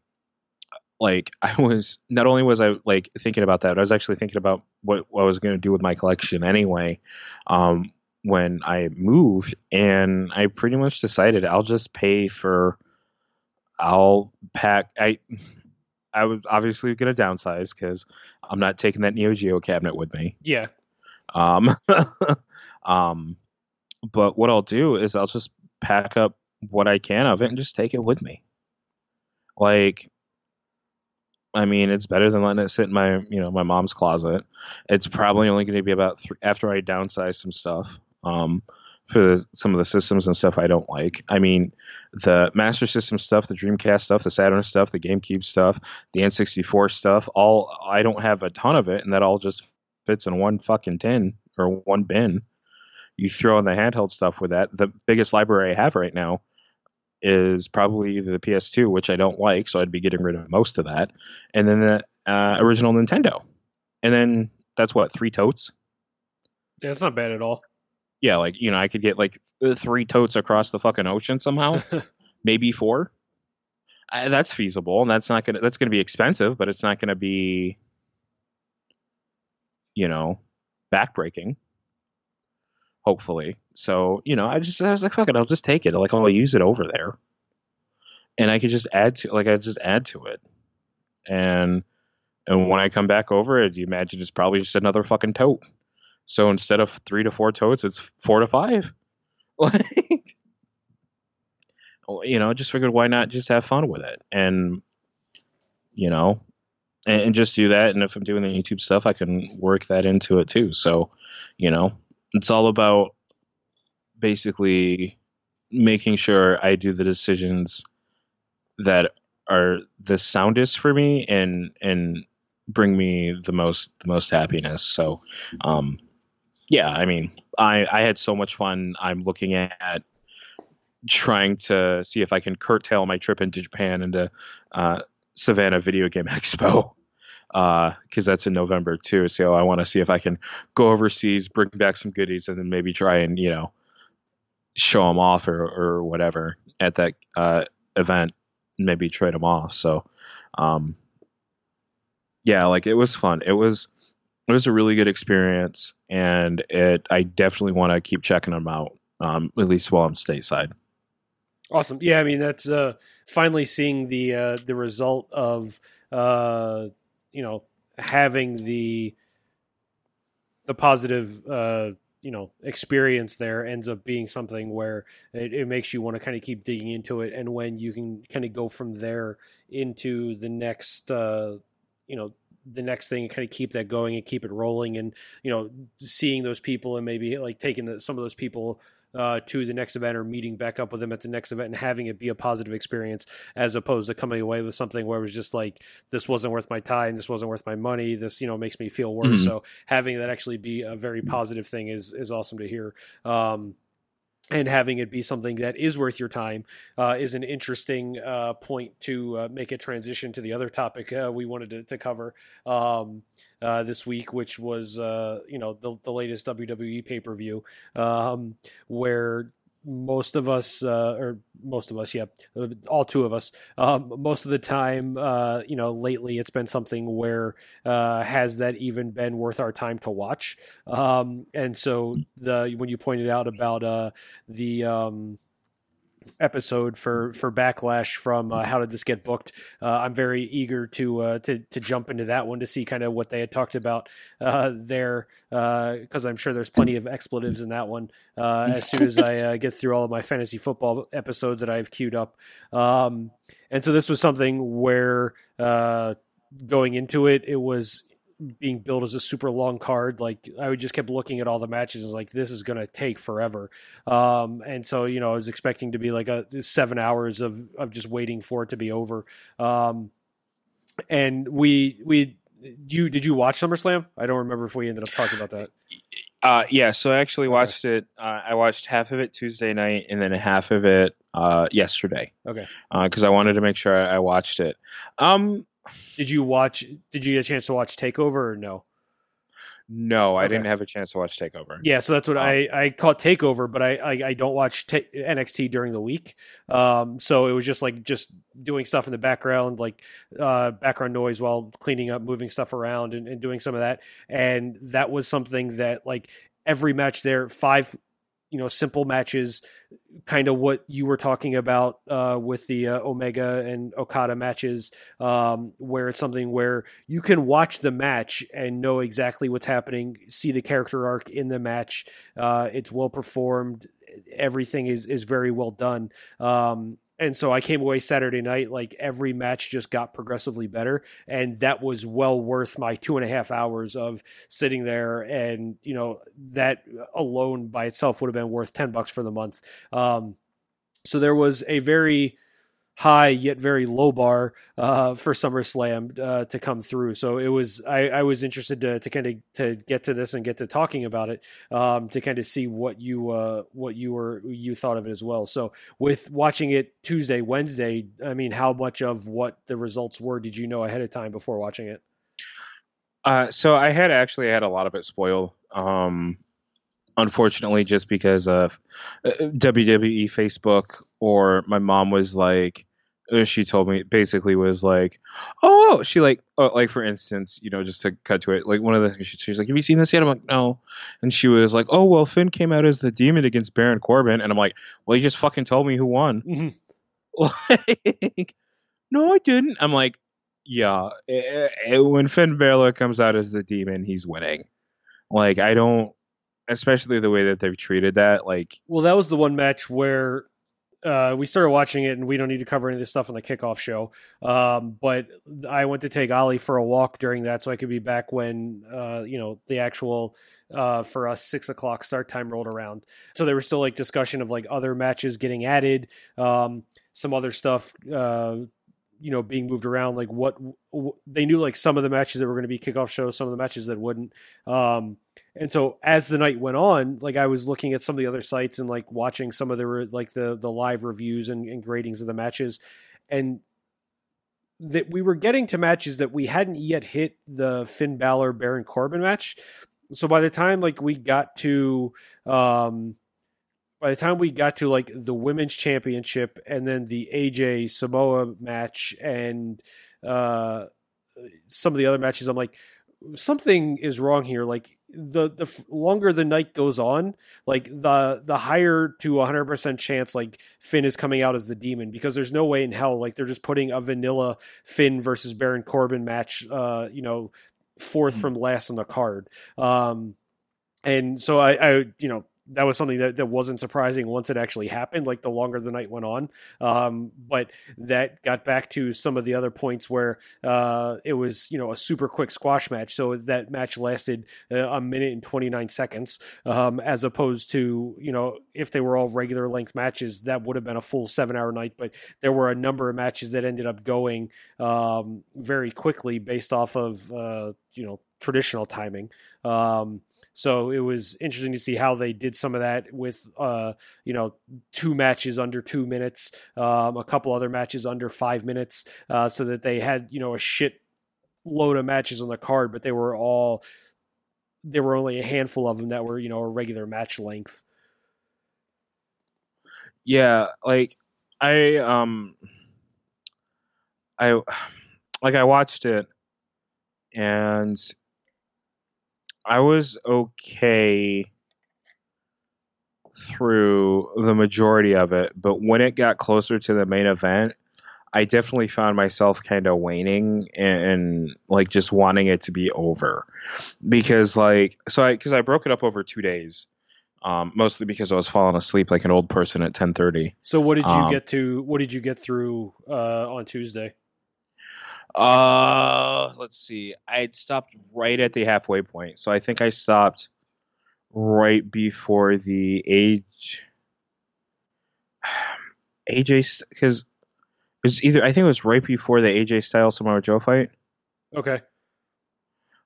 like I was not only was I like thinking about that, I was actually thinking about what, what I was going to do with my collection anyway. Um, when I moved, and I pretty much decided I'll just pay for. I'll pack. I I was obviously going to downsize because I'm not taking that Neo Geo cabinet with me. Yeah. Um, um, but what I'll do is I'll just pack up what I can of it and just take it with me. Like, I mean, it's better than letting it sit in my, you know, my mom's closet. It's probably only going to be about th- after I downsize some stuff. Um, for the, some of the systems and stuff I don't like. I mean, the Master System stuff, the Dreamcast stuff, the Saturn stuff, the GameCube stuff, the N64 stuff. All I don't have a ton of it, and that all just fits in one fucking tin or one bin. You throw in the handheld stuff with that. The biggest library I have right now is probably the PS2, which I don't like, so I'd be getting rid of most of that. And then the uh, original Nintendo, and then that's what three totes. Yeah, it's not bad at all. Yeah, like you know, I could get like three totes across the fucking ocean somehow, maybe four. I, that's feasible, and that's not gonna that's gonna be expensive, but it's not gonna be, you know, backbreaking. Hopefully, so you know, I just I was like, fuck it, I'll just take it. Like I'll use it over there, and I could just add to like I just add to it, and and when I come back over it, you imagine it's probably just another fucking tote. So instead of three to four totes, it's four to five. Like, you know, I just figured why not just have fun with it, and you know, and, and just do that. And if I'm doing the YouTube stuff, I can work that into it too. So, you know, it's all about basically making sure I do the decisions that are the soundest for me and and bring me the most the most happiness. So, um, yeah, I mean, I I had so much fun. I'm looking at trying to see if I can curtail my trip into Japan into uh, Savannah Video Game Expo because uh, that's in November too. So I want to see if I can go overseas, bring back some goodies, and then maybe try and you know show them off or or whatever at that uh, event. Maybe trade them off. So, um, yeah, like it was fun. It was it was a really good experience, and it I definitely want to keep checking them out. Um, at least while I'm stateside. Awesome. Yeah, I mean that's uh, finally seeing the uh, the result of uh, you know having the the positive uh, you know experience there ends up being something where it, it makes you want to kind of keep digging into it. And when you can kind of go from there into the next uh, you know the next thing and kind of keep that going and keep it rolling and you know seeing those people and maybe like taking the, some of those people uh, to the next event or meeting back up with them at the next event and having it be a positive experience as opposed to coming away with something where it was just like this wasn't worth my time this wasn't worth my money this you know makes me feel worse. Mm-hmm. so having that actually be a very positive thing is is awesome to hear. Um, and having it be something that is worth your time uh, is an interesting uh, point to uh, make a transition to the other topic uh, we wanted to, to cover um, uh, this week, which was uh, you know the, the latest WWE pay per view, um, where most of us, uh, or most of us, yeah, all two of us, um, most of the time, uh, you know, lately it's been something where uh, has that even been worth our time to watch? Um, and so the when you pointed out about uh, the um, episode for for backlash from uh, how did this get booked? Uh, i'm very eager to uh, to to jump into that one to see kind of what they had talked about uh, there because uh, i'm sure there's plenty of expletives in that one uh, as soon as i get through all of my fantasy football episodes that i've queued up. Um, and so this was something where going into it it was being built as a super long card. Like I would just kept looking at all the matches and like this is going to take forever. Um, and so you know I was expecting to be like a seven hours of of just waiting for it to be over. Um, and we we you did you watch SummerSlam? I don't remember if we ended up talking about that. Uh, yeah, so I actually watched okay. it. Uh, I watched half of it Tuesday night and then half of it uh, yesterday. Okay. Because uh, I wanted to make sure I, I watched it. Um, did you watch? Did you get a chance to watch Takeover or no? No, I didn't have a chance to watch Takeover. Yeah, so that's what um, I I caught Takeover, but I I, I don't watch ta- NXT during the week. Um, so it was just like just doing stuff in the background, like uh, background noise while cleaning up, moving stuff around, and, and doing some of that. And that was something that like every match there, five you know simple matches kind of what you were talking about uh, with the uh, omega and okada matches um, where it's something where you can watch the match and know exactly what's happening see the character arc in the match uh, it's well performed everything is is very well done um, and so I came away Saturday night like every match just got progressively better, and that was well worth my two and a half hours of sitting there. And you know that alone by itself would have been worth ten bucks for the month. Um, so there was a very high yet very low bar uh, for SummerSlam uh, to come through. So it was I, I was interested to, to kind of to get to this and get to talking about it um, to kind of see what you uh, what you were you thought of it as well. So with watching it Tuesday Wednesday, I mean, how much of what the results were did you know ahead of time before watching it? Uh, so I had actually had a lot of it spoiled. Um, unfortunately, just because of uh, WWE Facebook, or my mom was like, uh, she told me basically was like, oh, she like, oh, like for instance, you know, just to cut to it, like one of the things she, she's like, have you seen this yet? I'm like, no, and she was like, oh, well, Finn came out as the demon against Baron Corbin, and I'm like, well, you just fucking told me who won. Mm-hmm. Like, no, I didn't. I'm like, yeah, it, it, when Finn Balor comes out as the demon, he's winning. Like, I don't especially the way that they've treated that. Like, well, that was the one match where uh, we started watching it, and we don't need to cover any of this stuff on the kickoff show. Um, but I went to take Ollie for a walk during that, so I could be back when uh, you know the actual uh, for us six o'clock start time rolled around. So there was still like discussion of like other matches getting added, um, some other stuff uh, you know being moved around like what they knew like some of the matches that were going to be kickoff shows some of the matches that wouldn't um and so as the night went on like i was looking at some of the other sites and like watching some of the like the the live reviews and, and gradings of the matches and that we were getting to matches that we hadn't yet hit the Finn Balor Baron Corbin match. So by the time like we got to um by the time we got to like the women's championship and then the AJ Samoa match and uh some of the other matches I'm like something is wrong here. Like the the longer the night goes on like the the higher to 100% chance like Finn is coming out as the demon because there's no way in hell like they're just putting a vanilla Finn versus Baron Corbin match uh you know fourth from last on the card. Um and so I, I you know that was something that, that wasn't surprising once it actually happened, like the longer the night went on. Um, but that got back to some of the other points where uh, it was, you know, a super quick squash match. So that match lasted uh, a minute and 29 seconds, um, as opposed to, you know, if they were all regular length matches, that would have been a full seven hour night. But there were a number of matches that ended up going um, very quickly based off of, uh, you know, traditional timing. Um, so it was interesting to see how they did some of that with, uh, you know, two matches under two minutes, um, a couple other matches under five minutes, uh, so that they had, you know, a shit load of matches on the card, but they were all, there were only a handful of them that were, you know, a regular match length. Yeah, like I um I like I watched it and I was okay through the majority of it, but when it got closer to the main event, I definitely found myself kind of waning and, and, like just wanting it to be over because like so I because I broke it up over two days, um, mostly because I was falling asleep like an old person at ten thirty. So what did you Um, get to? What did you get through uh, on Tuesday? Uh, let's see. I had stopped right at the halfway point, so I think I stopped right before the age AJ because it was either I think it was right before the AJ Styles Samoa Joe fight. Okay.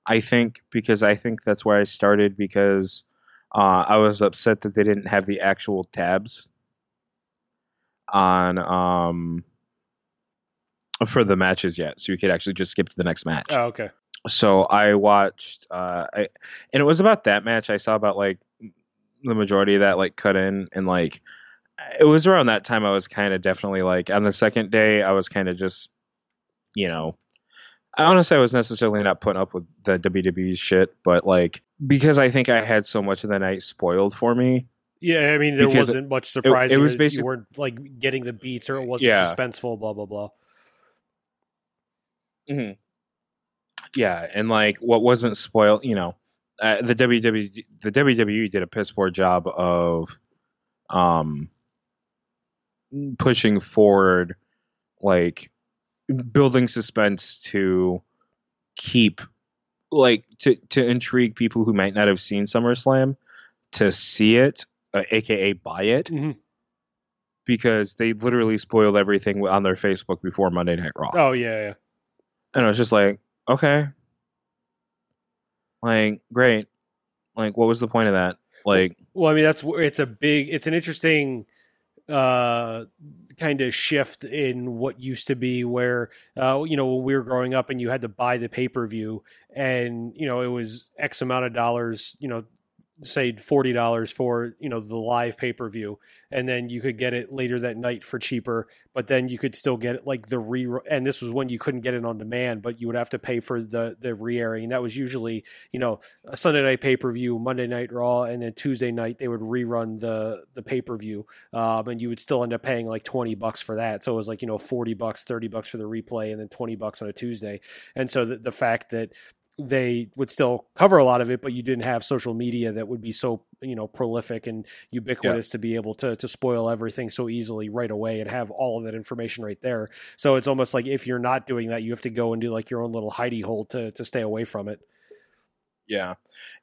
I think because I think that's where I started because uh, I was upset that they didn't have the actual tabs on um for the matches yet, so you could actually just skip to the next match. Oh, okay. So I watched, uh, I and it was about that match. I saw about like the majority of that like cut in, and like it was around that time I was kind of definitely like on the second day I was kind of just, you know, I honestly I was necessarily not putting up with the WWE shit, but like because I think I had so much of the night spoiled for me. Yeah, I mean there wasn't much surprise. it was that basic- you weren't like getting the beats or it wasn't Yeah. suspenseful. Blah blah blah. Hmm Yeah, and like what wasn't spoiled, you know, uh, the WWE the WWE did a piss poor job of um pushing forward like building suspense to keep like to to intrigue people who might not have seen SummerSlam to see it, uh, aka buy it, Mhm. because they literally spoiled everything on their Facebook before Monday Night Raw. Oh yeah, yeah. And I was just like, okay. Like, great. Like, what was the point of that? Like, Well, I mean that's it's a big. It's an interesting uh kind of shift in what used to be where uh you know when we were growing up and you had to buy the pay-per-view and you know it was x amount of dollars you know say $40 for you know the live pay-per-view and then you could get it later that night for cheaper but then you could still get it like the re and this was when you couldn't get it on demand but you would have to pay for the the re-airing that was usually you know a Sunday night pay per view, Monday night Raw, and then Tuesday night they would rerun the the pay per view, um, and you would still end up paying like twenty bucks for that. So it was like you know forty bucks, thirty bucks for the replay, and then twenty bucks on a Tuesday. And so the, the fact that they would still cover a lot of it, but you didn't have social media that would be so you know prolific and ubiquitous to be able to to spoil everything so easily right away and have all of that information right there. So it's almost like if you're not doing that, you have to go and do like your own little hidey hole to to stay away from it. yeah.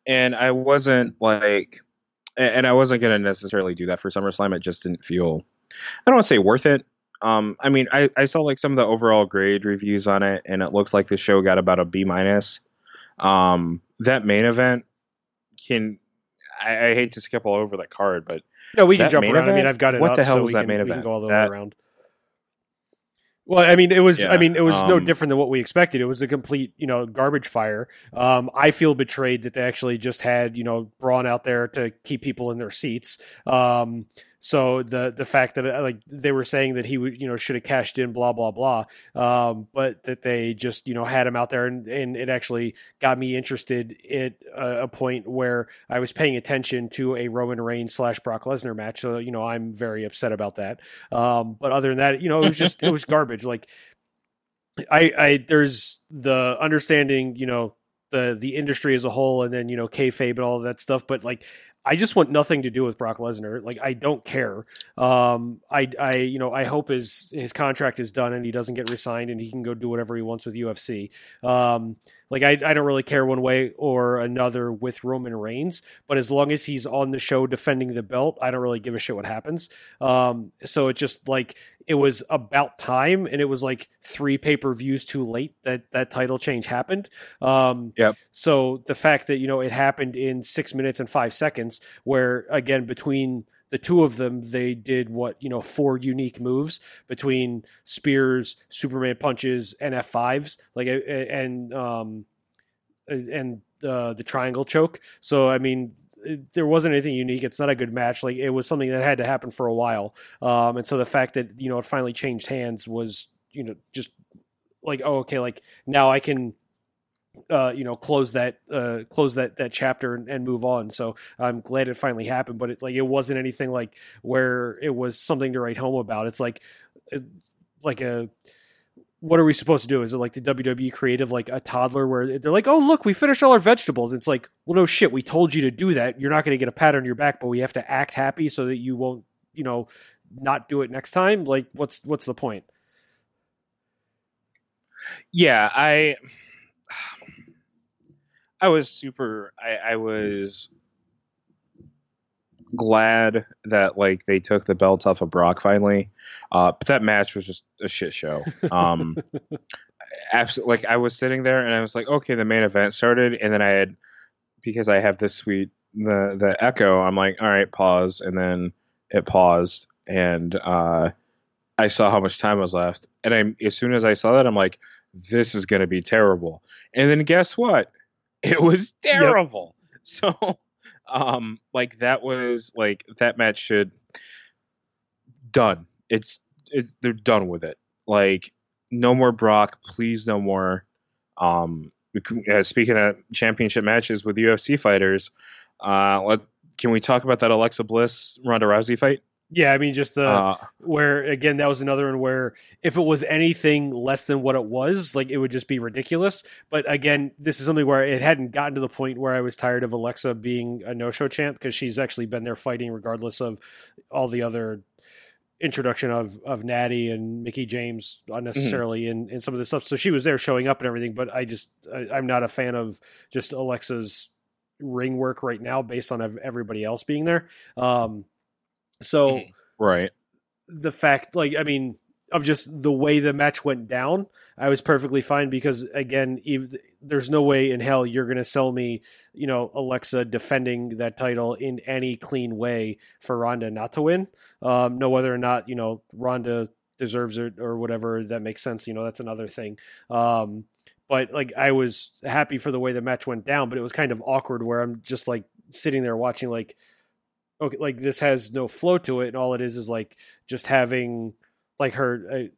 And I wasn't like, and I wasn't going to necessarily do that for SummerSlam. It just didn't feel, I don't want to say worth it. Um, I mean, I, I saw like some of the overall grade reviews on it, and it looked like the show got about a B minus. Um, that main event can, I, I hate to skip all over that card, but No, we can jump around. I mean. I've got it What up, the hell so was that can, main we can event? go all the That- way around. Well, I mean, it was. Yeah, I mean, it was no um, different than what we expected. It was a complete, you know, garbage fire. Um, I feel betrayed that they actually just had, you know, Braun out there to keep people in their seats. Um, so the the fact that uh, like they were saying that he would, you know, should have cashed in, blah blah blah. Um, but that they just, you know, had him out there, and, and it actually got me interested at a, point where I was paying attention to a Roman Reigns slash Brock Lesnar match. So you know, I'm very upset about that. Um, but other than that, you know, it was just it was garbage. Like I, I there's the understanding, you know, the the industry as a whole, and then you know kayfabe and all that stuff. But like, I just want nothing to do with Brock Lesnar. Like, I don't care. Um, I, I, you know, I hope his his contract is done and he doesn't get resigned and he can go do whatever he wants with UFC. Um, like, I, I don't really care one way or another with Roman Reigns, but as long as he's on the show defending the belt, I don't really give a shit what happens. Um, so it just like it was about time, and it was like three pay per views too late that that title change happened. Um, Yep. So the fact that you know it happened in six minutes and five seconds, where again between the two of them, they did what you know four unique moves between spears, Superman punches, and F fives, like and um, and uh, the triangle choke. So I mean, there wasn't anything unique. It's not a good match. Like it was something that had to happen for a while. Um, and so the fact that you know it finally changed hands was you know just like oh okay like now I can uh, you know close that uh, close that that chapter and, and move on. So I'm glad it finally happened. But it like it wasn't anything like where it was something to write home about. It's like uh, like a what are we supposed to do? Is it like the WWE creative, like a toddler, where they're like, "Oh, look, we finished all our vegetables." It's like, well, no shit, we told you to do that. You're not going to get a pat on your back, but we have to act happy so that you won't, you know, not do it next time. Like, what's what's the point? yeah i i was super i i was glad that like they took the belt off of brock finally uh but that match was just a shit show um absolutely like i was sitting there and i was like okay the main event started and then i had because i have this sweet the the echo i'm like all right pause and then it paused and uh i saw how much time was left and i as soon as i saw that i'm like this is going to be terrible. And then guess what? It was terrible. Yep. So, um, like that was like that match should done. It's it's they're done with it. Like no more Brock, please no more. Um, uh, speaking of championship matches with UFC fighters, uh, let, can we talk about that Alexa Bliss Ronda Rousey fight? Yeah, I mean, just the uh, where again that was another one where if it was anything less than what it was, like it would just be ridiculous. But again, this is something where it hadn't gotten to the point where I was tired of Alexa being a no-show champ because she's actually been there fighting regardless of all the other introduction of of Natty and Mickie James unnecessarily mm-hmm. in, in some of this stuff. So she was there showing up and everything, but I just I, I'm not a fan of just Alexa's ring work right now based on everybody else being there. Um, so mm-hmm. right, the fact, like, I mean, of just the way the match went down, I was perfectly fine because again, even, there's no way in hell you're going to sell me, you know, Alexa defending that title in any clean way for Ronda not to win. Um, no, whether or not you know Ronda deserves it or whatever that makes sense. You know, that's another thing. Um, but like, I was happy for the way the match went down, but it was kind of awkward where I'm just like sitting there watching like okay, like this has no flow to it, and all it is is like just having like her uh,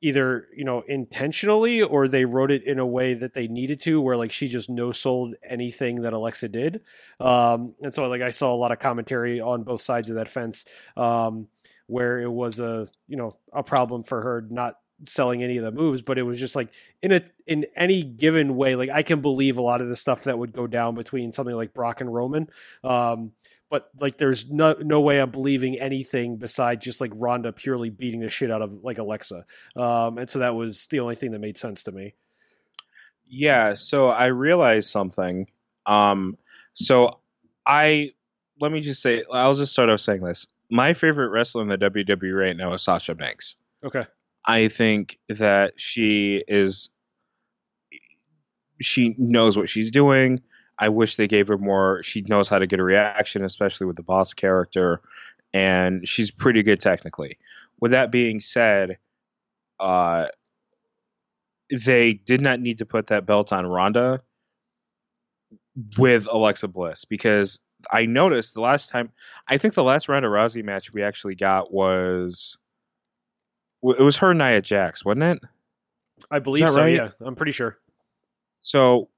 either you know intentionally or they wrote it in a way that they needed to, where like she just no sold anything that Alexa did, um, and so like I saw a lot of commentary on both sides of that fence, um, where it was a you know a problem for her not selling any of the moves, but it was just like in a in any given way, like I can believe a lot of the stuff that would go down between something like Brock and Roman. Um, but like there's no no way I'm believing anything besides just like Ronda purely beating the shit out of like Alexa. Um, and so that was the only thing that made sense to me. Yeah, so I realized something. Um, so I let me just say I'll just start off saying this. My favorite wrestler in the WWE right now is Sasha Banks. Okay. I think that she is she knows what she's doing. I wish they gave her more. She knows how to get a reaction, especially with the boss character, and she's pretty good technically. With that being said, uh, they did not need to put that belt on Ronda with Alexa Bliss because I noticed the last time I think the last Ronda Rousey match we actually got was it was her and Nia Jax, wasn't it? I believe so. Right? Yeah, I'm pretty sure. So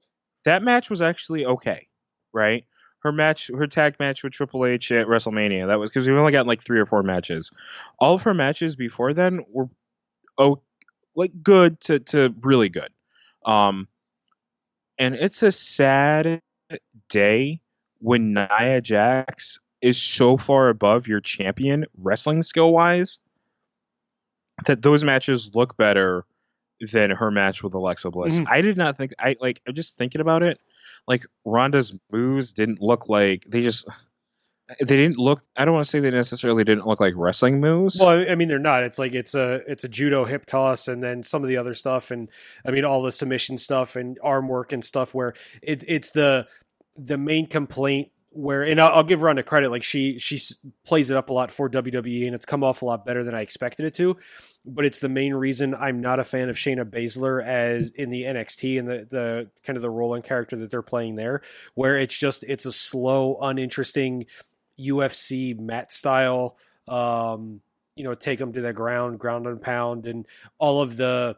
that match was actually okay, right? Her match, her tag match with Triple H at WrestleMania. That was because we've only gotten like three or four matches. All of her matches before then were oh, like good to to really good. Um, and it's a sad day when Nia Jax is so far above your champion wrestling skill wise that those matches look better than her match with Alexa Bliss. Mm-hmm. I did not think I like I'm just thinking about it. Like Ronda's moves didn't look like they just they didn't look i don't want to say they necessarily didn't look like wrestling moves well i mean they're not it's like it's a it's a judo hip toss and then some of the other stuff and i mean all the submission stuff and arm work and stuff where it, it's the the main complaint where and I'll, I'll, give Ronda credit like she she plays it up a lot for WWE and it's come off a lot better than I expected it to but it's the main reason I'm not a fan of Shayna Baszler as in the NXT and the the kind of the role and character that they're playing there where it's just it's a slow uninteresting UFC mat style um you know take them to the ground ground and pound and all of the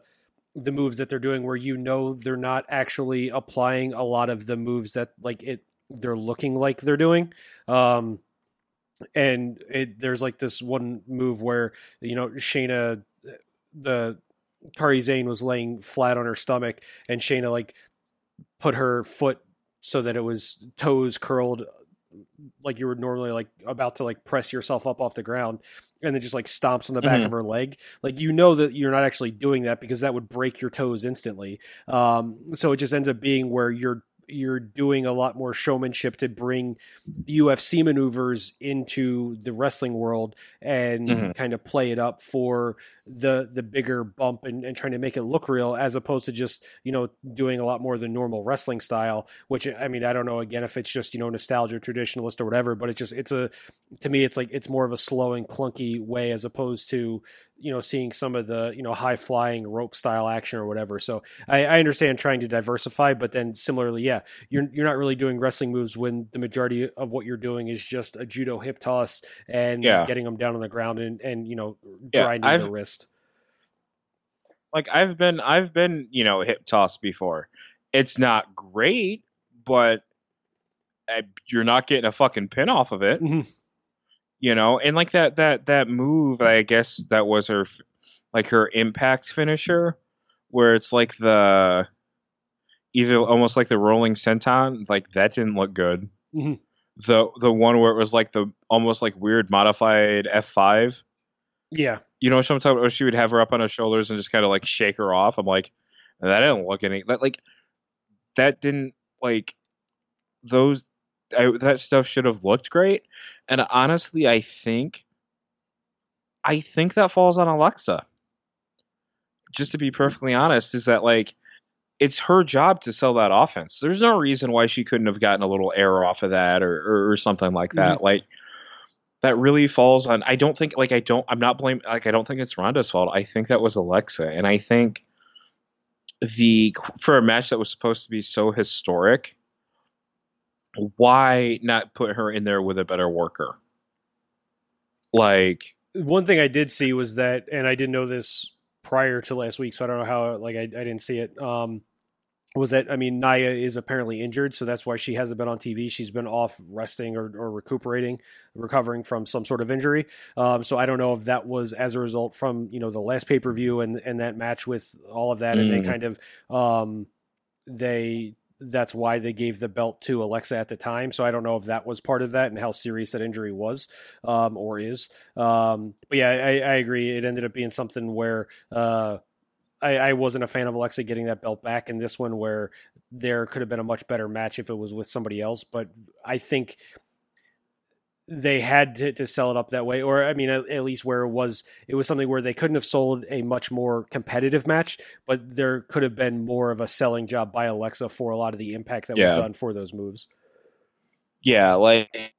the moves that they're doing where you know they're not actually applying a lot of the moves that like it they're looking like they're doing. Um, and it, there's like this one move where you know Shayna, the Kairi Sane was laying flat on her stomach, and Shayna like put her foot so that it was toes curled like you were normally like about to like press yourself up off the ground and then just like stomps on the back mm-hmm. of her leg like you know that you're not actually doing that because that would break your toes instantly um so it just ends up being where you're you're doing a lot more showmanship to bring UFC maneuvers into the wrestling world and mm-hmm. kind of play it up for the the bigger bump and, and trying to make it look real as opposed to just you know doing a lot more than normal wrestling style which i mean i don't know again if it's just you know nostalgia traditionalist or whatever but it's just it's a to me it's like it's more of a slow and clunky way as opposed to you know seeing some of the you know high flying rope style action or whatever so I, I understand trying to diversify but then similarly yeah you're you're not really doing wrestling moves when the majority of what you're doing is just a judo hip toss and yeah. getting them down on the ground and and you know grinding yeah, their wrist like I've been I've been, you know, hip tossed before. It's not great, but I, you're not getting a fucking pin off of it. Mm-hmm. You know, and like that that that move, I guess that was her like her impact finisher where it's like the either almost like the rolling senton, like that didn't look good. Mm-hmm. The the one where it was like the almost like weird modified F5 yeah. You know, sometimes she would have her up on her shoulders and just kind of like shake her off. I'm like, that didn't look any that like that didn't like those I, that stuff should have looked great. And honestly, I think I think that falls on Alexa. Just to be perfectly honest, is that like it's her job to sell that offense. There's no reason why she couldn't have gotten a little error off of that or or, or something like that. Mm-hmm. Like that really falls on I don't think like I don't I'm not blaming like I don't think it's Ronda's fault. I think that was Alexa and I think the for a match that was supposed to be so historic why not put her in there with a better worker? Like one thing I did see was that and I didn't know this prior to last week so I don't know how like I, I didn't see it um was that I mean Nia is apparently injured, so that's why she hasn't been on TV. She's been off resting or, or recuperating, recovering from some sort of injury. Um, so I don't know if that was as a result from you know the last pay per view and and that match with all of that, mm. and they mm. kind of um, they that's why they gave the belt to Alexa at the time. So I don't know if that was part of that and how serious that injury was um, or is. Um, but yeah, I, I, agree. It ended up being something where. Uh, I, I, wasn't a fan of Alexa getting that belt back in this one, where there could have been a much better match if it was with somebody else. But I think they had to, to sell it up that way, or I mean, at, at, least where it was, it was something where they couldn't have sold a much more competitive match, but there could have been more of a selling job by Alexa for a lot of the impact that yeah. was done for those moves. Yeah, like,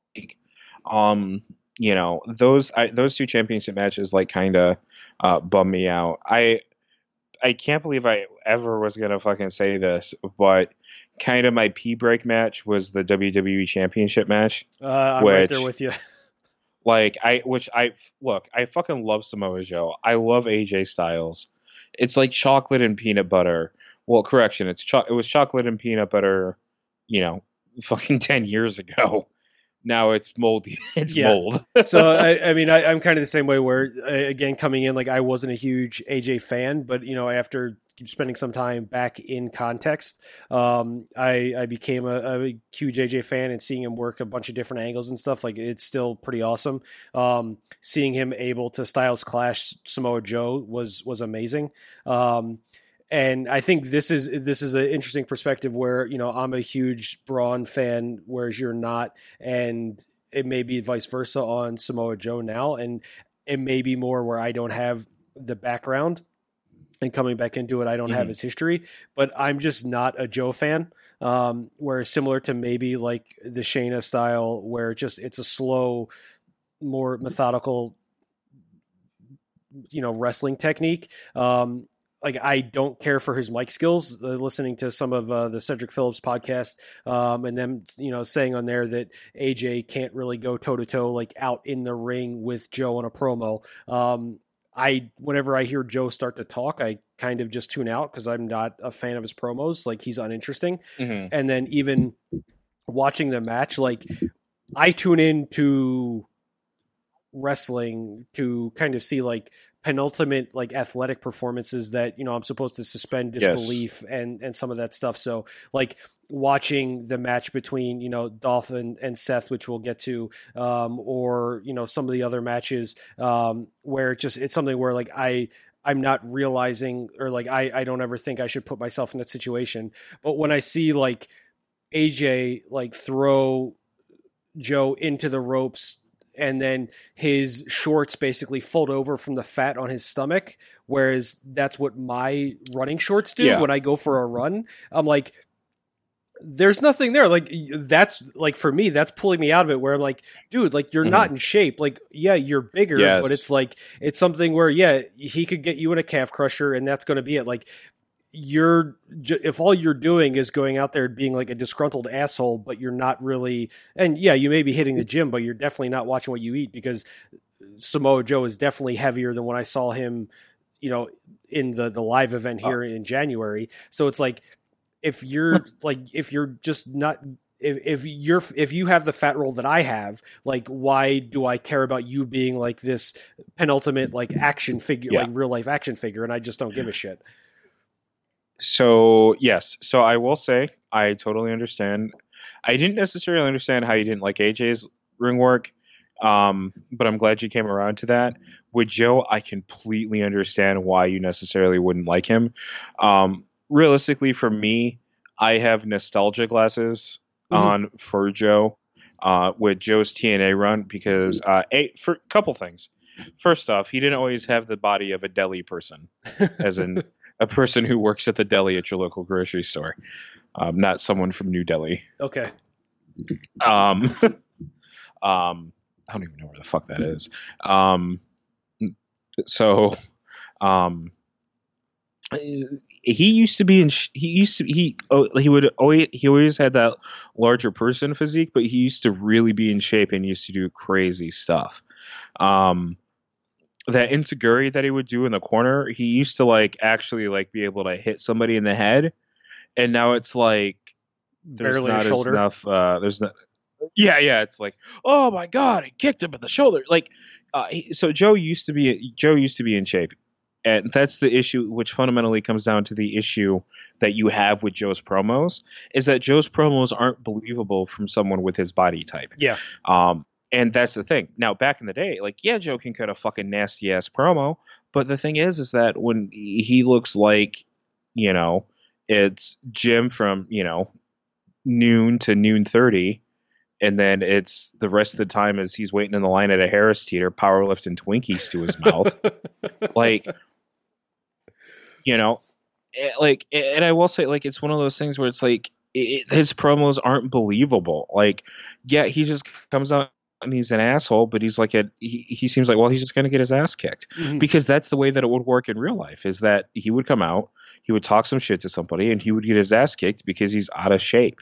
um, you know, those I, those two championship matches like kind of uh, bum me out. I I can't believe I ever was gonna fucking say this, but kind of my P break match was the WWE Championship match. Uh, I'm right there with you. Like I, which I look, I fucking love Samoa Joe. I love AJ Styles. It's like chocolate and peanut butter. Well, correction, it's cho- it was chocolate and peanut butter. You know, fucking ten years ago. Now it's moldy. It's Yeah. mold. so I, I mean, I, I'm kind of the same way. Where uh, again, coming in, like I wasn't a huge AJ fan, but you know, after spending some time back in context, um, I I became a, a huge AJ fan, and seeing him work a bunch of different angles and stuff, like it's still pretty awesome. Um, seeing him able to Styles clash Samoa Joe was was amazing. Um, and I think this is this is an interesting perspective where you know I'm a huge Braun fan, whereas you're not, and it may be vice versa on Samoa Joe now, and it may be more where I don't have the background and coming back into it, I don't have Mhm. his history, but I'm just not a Joe fan. Um, whereas similar to maybe like the Shayna style, where just it's a slow, more methodical, you know, wrestling technique. Um, like I don't care for his mic skills. Uh, listening to some of uh, the Cedric Phillips podcast, um, and them, you know, saying on there that AJ can't really go toe to toe like out in the ring with Joe on a promo. Um, I whenever I hear Joe start to talk, I kind of just tune out because I'm not a fan of his promos. Like he's uninteresting. Mhm. And then even watching the match, like I tune in to wrestling to kind of see like penultimate like athletic performances that you know I'm supposed to suspend Yes. disbelief and and some of that stuff. So like watching the match between you know Dolph and, and Seth, which we'll get to, um, or you know some of the other matches um, where it just it's something where like I I'm not realizing or like I I don't ever think I should put myself in that situation. But when I see like AJ like throw Joe into the ropes and then his shorts basically fold over from the fat on his stomach whereas that's what my running shorts do Yeah. when I go for a run. I'm like there's nothing there. Like that's like for me that's pulling me out of it where I'm like dude like you're not mm-hmm. in shape. Like yeah you're bigger Yes. but it's like it's something where yeah he could get you in a calf crusher and that's going to be it. Like you're if all you're doing is going out there being like a disgruntled asshole but you're not really and yeah you may be hitting the gym but you're definitely not watching what you eat because Samoa Joe is definitely heavier than when I saw him you know in the the live event oh. here in January so it's like if you're like if you're just not if, if you're if you have the fat roll that I have, like why do I care about you being like this penultimate like action figure, Yeah. like real life action figure, and I just don't give a shit. So yes, so I will say I totally understand. I didn't necessarily understand how you didn't like AJ's ring work, um, but I'm glad you came around to that. With Joe, I completely understand why you necessarily wouldn't like him. Um, realistically, for me, I have nostalgia glasses Mhm. on for Joe uh, with Joe's TNA run because uh, a for a couple things. First off, he didn't always have the body of a deli person, as in a person who works at the deli at your local grocery store, um, not someone from New Delhi. Okay, Um, um, I don't even know where the fuck that is. Um, so, um, he used to be in. He used to. He oh, he would always. He always had that larger person physique, but he used to really be in shape and used to do crazy stuff. Um, that enzuigiri that he would do in the corner, he used to like actually like be able to hit somebody in the head, and now it's like there's Barely not shoulder. enough. Uh, there's not. Yeah, yeah. It's like, oh my god, he kicked him in the shoulder. Like, uh, he, so Joe used to be Joe used to be in shape, and that's the issue, which fundamentally comes down to the issue that you have with Joe's promos, is that Joe's promos aren't believable from someone with his body type. yeah, Um, and that's the thing. Now, back in the day, like, yeah, Joe can cut a fucking nasty ass promo, but the thing is, is that when he looks like, you know, it's gym from, you know, noon to noon 30, and then it's the rest of the time as he's waiting in the line at a Harris Teeter, powerlifting Twinkies to his mouth. like, you know, eh, like, and I will say, like, it's one of those things where it's like, it, his promos aren't believable. Like, yeah, he just comes out and he's an asshole, but he's like a he, he seems like well he's just gonna get his ass kicked. Mhm. because that's the way that it would work in real life is that he would come out he would talk some shit to somebody and he would get his ass kicked because he's out of shape.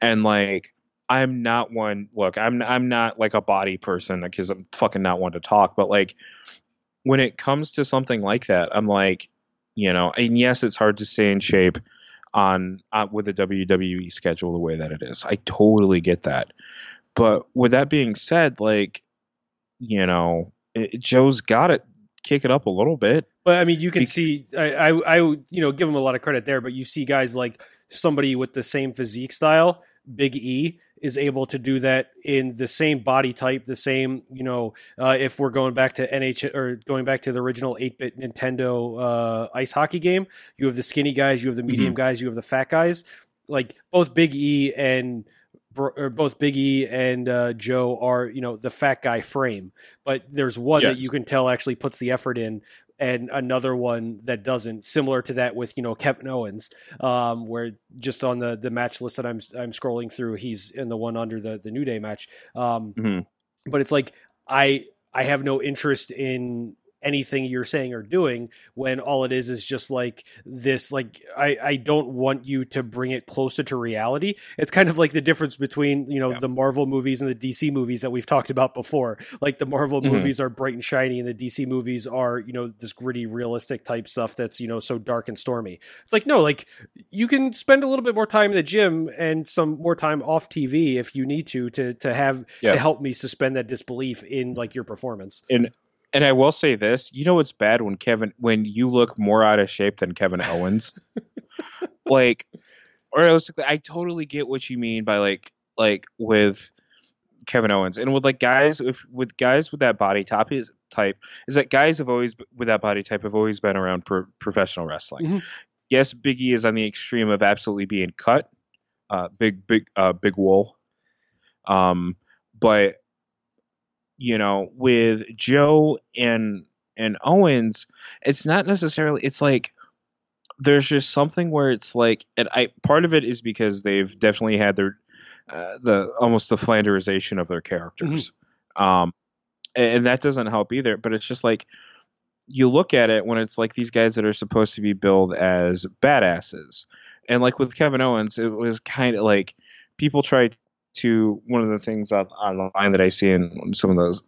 And like i'm not one look i'm i'm not like a body person because i'm fucking not one to talk but like when it comes to something like that i'm like you know and yes it's hard to stay in shape on uh, with the wwe schedule the way that it is. I totally get that but with that being said like you know it, joe's got to kick it up a little bit But I mean, you can see, I, I, I, you know, give him a lot of credit there. But you see guys like somebody with the same physique style, Big E, is able to do that in the same body type, the same, you know, uh, if we're going back to NH or going back to the original 8-bit Nintendo uh, ice hockey game, you have the skinny guys, you have the medium guys, you have the fat guys. Like both Big E and both Big E and uh, Joe are, you know, the fat guy frame, but there's one that you can tell actually puts the effort in, and another one that doesn't. Similar to that with you know Kevin Owens, um, where just on the the match list that I'm I'm scrolling through, he's in the one under the the New Day match. Um, Mhm. but it's like I I have no interest in anything you're saying or doing when all it is is just like this like I I don't want you to bring it closer to reality. It's kind of like the difference between, you know, Yeah. the Marvel movies and the DC movies that we've talked about before. Like the Marvel Mhm. movies are bright and shiny and the DC movies are, you know, this gritty realistic type stuff that's, you know, so dark and stormy. It's like no, like you can spend a little bit more time in the gym and some more time off TV if you need to to to have Yeah. to help me suspend that disbelief in like your performance. And I will say this, you know it's bad when Kevin when you look more out of shape than Kevin Owens. like or else I totally get what you mean by like like with Kevin Owens and with like guys if with guys with that body type is type is that guys have always with that body type have always been around pro, professional wrestling. Mhm. Yes, Biggie is on the extreme of absolutely being cut. Uh big big uh big wool. Um but you know, with Joe and and Owens, it's not necessarily it's like there's just something where it's like and I part of it is because they've definitely had their uh, the almost the flanderization of their characters. Um and, and that doesn't help either, but it's just like you look at it when it's like these guys that are supposed to be billed as badasses. And like with Kevin Owens, it was kind of like people tried to one of the things on, online that I see in some of those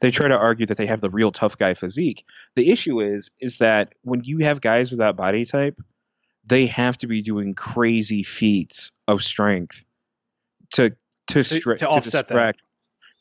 they try to argue that they have the real tough guy physique. The issue is is that when you have guys with that body type, they have to be doing crazy feats of strength to to, stra- to offset that. distract.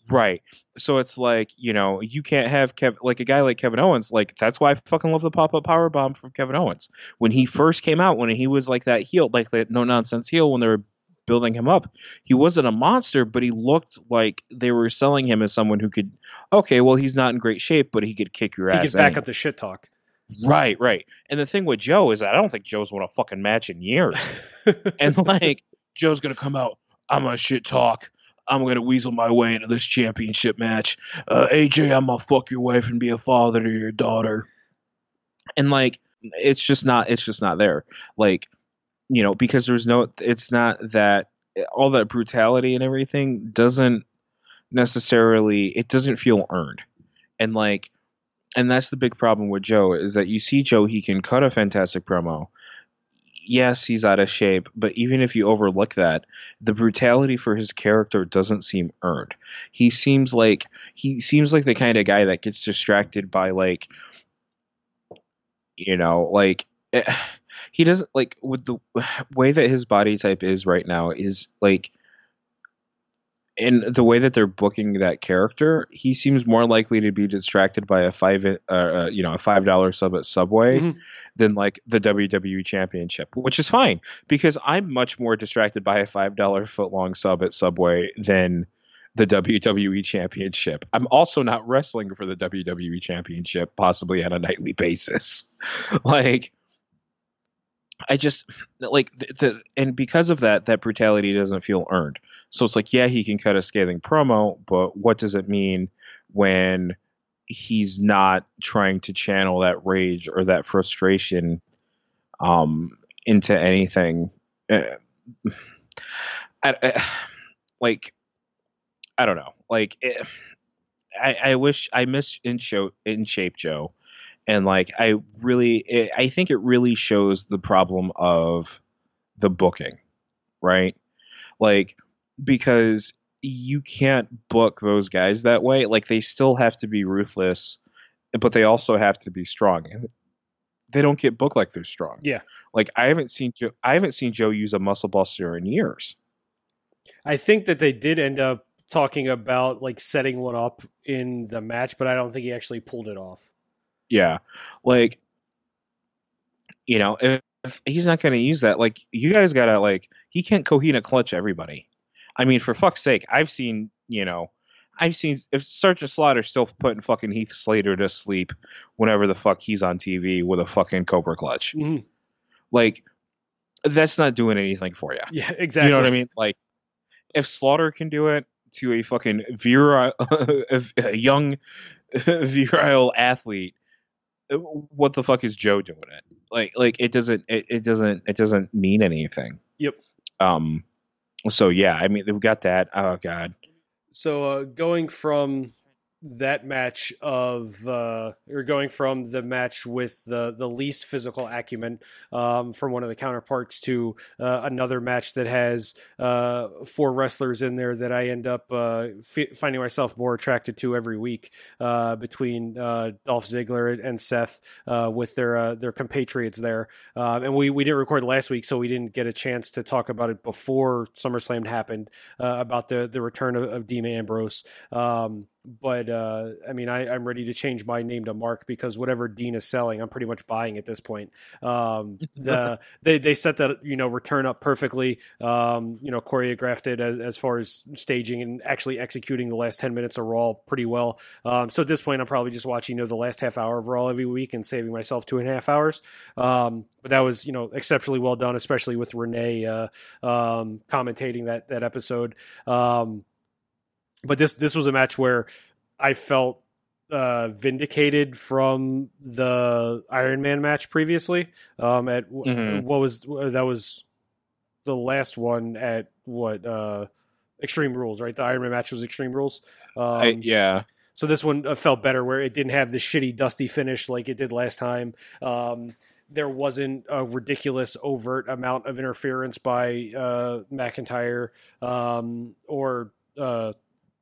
Right. So it's like, you know, you can't have Kev like a guy like Kevin Owens, like that's why I fucking love the pop up power bomb from Kevin Owens. When he first came out, when he was like that heel, like that no nonsense heel when they were building him up, he wasn't a monster, but he looked like they were selling him as someone who could okay, well he's not in great shape, but he could kick your ass. He ass. gets back anyway. up the shit talk. Right, right. And the thing with Joe is that I don't think Joe's won a fucking match in years. and like Joe's gonna come out, I'm gonna shit talk. I'm gonna weasel my way into this championship match. Uh, AJ, I'm gonna fuck your wife and be a father to your daughter. And like, it's just not. It's just not there. Like, you know, because there's no. It's not that all that brutality and everything doesn't necessarily. It doesn't feel earned. And like, and that's the big problem with Joe is that you see Joe, he can cut a fantastic promo. Yes, he's out of shape, but even if you overlook that, the brutality for his character doesn't seem earned. He seems like he seems like the kind of guy that gets distracted by like you know, like eh, he doesn't like with the way that his body type is right now is like in the way that they're booking that character, he seems more likely to be distracted by a five, uh, uh, you know, a five dollar sub at Subway Mhm. than like the WWE Championship, which is fine because I'm much more distracted by a five dollar foot long sub at Subway than the WWE Championship. I'm also not wrestling for the WWE Championship, possibly on a nightly basis. like, I just like the, the and because of that, that brutality doesn't feel earned. So it's like, yeah, he can cut a scathing promo, but what does it mean when he's not trying to channel that rage or that frustration um, into anything? Uh, I, I, like, I don't know. Like, it, I, I wish I miss in show in shape Joe, and like I really, it, I think it really shows the problem of the booking, right? Like because you can't book those guys that way. Like they still have to be ruthless, but they also have to be strong. And they don't get booked like they're strong. Yeah. Like I haven't seen Joe. I haven't seen Joe use a muscle buster in years. I think that they did end up talking about like setting one up in the match, but I don't think he actually pulled it off. Yeah, like you know, if, if he's not going to use that, like you guys gotta like he can't and clutch everybody. I mean, for fuck's sake, I've seen you know. I've seen if Sergeant Slaughter's still putting fucking Heath Slater to sleep whenever the fuck he's on TV with a fucking Cobra clutch. Mhm. Like that's not doing anything for you. Yeah, exactly. You know what I mean? Like if Slaughter can do it to a fucking virile, a young virile athlete, what the fuck is Joe doing it? Like like it doesn't it, it doesn't it doesn't mean anything. Yep. Um. So yeah, I mean we've got that. Oh god. So uh, going from that match of uh, or going from the match with the the least physical acumen um, from one of the counterparts to uh, another match that has uh, four wrestlers in there that I end up uh, f- finding myself more attracted to every week uh, between uh, Dolph Ziggler and Seth uh, with their uh, their compatriots there, um, and we we didn't record last week, so we didn't get a chance to talk about it before SummerSlam happened about the the return of, of Dean Ambrose. Um, but uh, I mean, I, I'm ready to change my name to Mark because whatever Dean is selling, I'm pretty much buying at this point. Um, the they they set that you know return up perfectly. Um, you know, choreographed it as, as far as staging and actually executing the last ten minutes of Raw pretty well. Um, so at this point, I'm probably just watching you know the last half hour of Raw every week and saving myself two and a half hours. Um, but that was you know exceptionally well done, especially with Renee uh, um, commentating that that episode. Um, but this this was a match where I felt uh, vindicated from the Iron Man match previously. Um, at Mhm. what was that was the last one at what uh, Extreme Rules, right? The Iron Man match was Extreme Rules. Um, I, yeah. so this one uh, felt better, where it didn't have the shitty, dusty finish like it did last time. Um, there wasn't a ridiculous, overt amount of interference by uh, McIntyre um, or uh,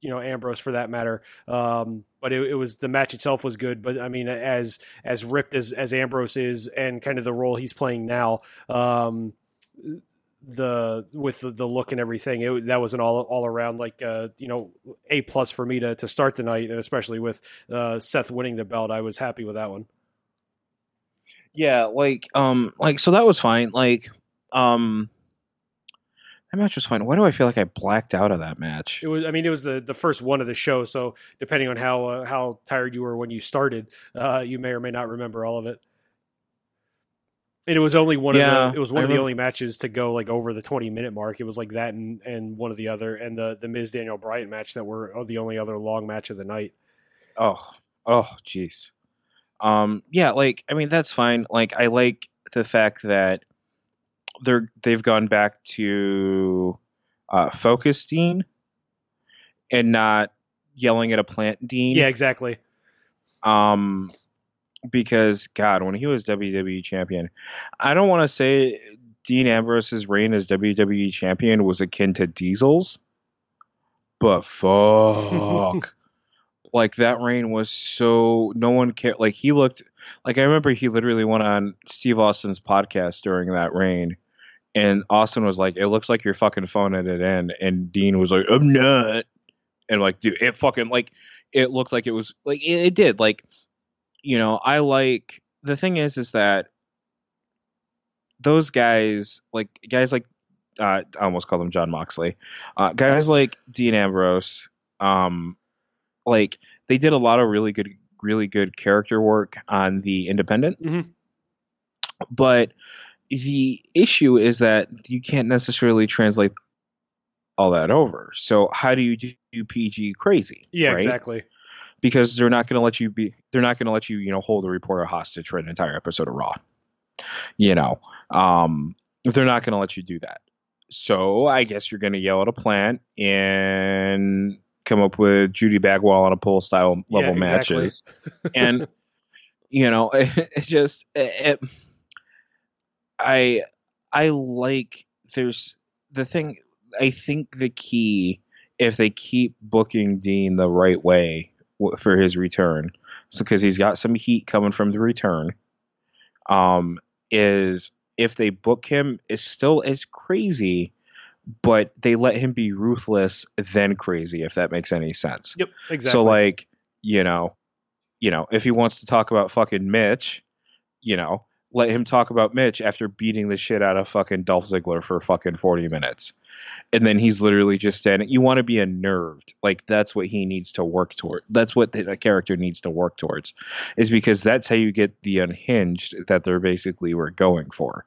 you know Ambrose for that matter. Um, but it, it was the match itself was good. But I mean, as as ripped as as Ambrose is, and kind of the role he's playing now. Um, the with the, the look and everything it, that was an all all around like uh you know a plus for me to to start the night and especially with uh Seth winning the belt I was happy with that one Yeah, like um like so that was fine. Like um that match was fine. Why do I feel like I blacked out of that match? it was I mean it was the the first one of the show so depending on how uh, how tired you were when you started uh you may or may not remember all of it and it was only one Yeah, of the it was one I of the remem- only matches to go like over the 20 minute mark it was like that and and one of the other and the the Miz Daniel Bryan match that were oh, the only other long match of the night Oh, oh, jeez. Um, yeah, like I mean that's fine. Like I like the fact that they're they've gone back to uh, focus Dean and not yelling at a plant Dean. yeah exactly Um, because God, when he was WWE champion, I don't want to say Dean Ambrose's reign as WWE champion was akin to Diesel's, but fuck. like that reign was so no one cared. Like he looked like I remember he literally went on Steve Austin's podcast during that reign, and Austin was like, "It looks like you're fucking phoning it in," and Dean was like, "I'm not," and like, dude, it fucking like it looked like it was like it, it did. Like you know I like the thing is is that those guys like guys like uh, I almost called him Jon Moxley, uh, guys like Dean Ambrose, um, like they did a lot of really good really good character work on the independent. Mhm. but the issue is that you can't necessarily translate all that over. So how do you do pg crazy yeah right? exactly. Because they're not going to let you be they're not going to let you you know hold a reporter hostage for an entire episode of raw. You know um they're not going to let you do that. So i guess you're going to yell at a plant and come up with Judy Bagwell on a pole style level Yeah, exactly. matches, and you know, it, it just it, I I like there's the thing. I think the key if they keep booking Dean the right way for his return, so because he's got some heat coming from the return, um, is if they book him is still as crazy, but they let him be ruthless then crazy if that makes any sense. Yep, exactly. So like, you know, you know, if he wants to talk about fucking Mitch, you know, let him talk about Mitch after beating the shit out of fucking Dolph Ziggler for fucking 40 minutes. And then he's literally just standing. You want to be unnerved. Like that's what he needs to work toward. That's what the, the character needs to work towards. Is because that's how you get the unhinged that they're basically were going for.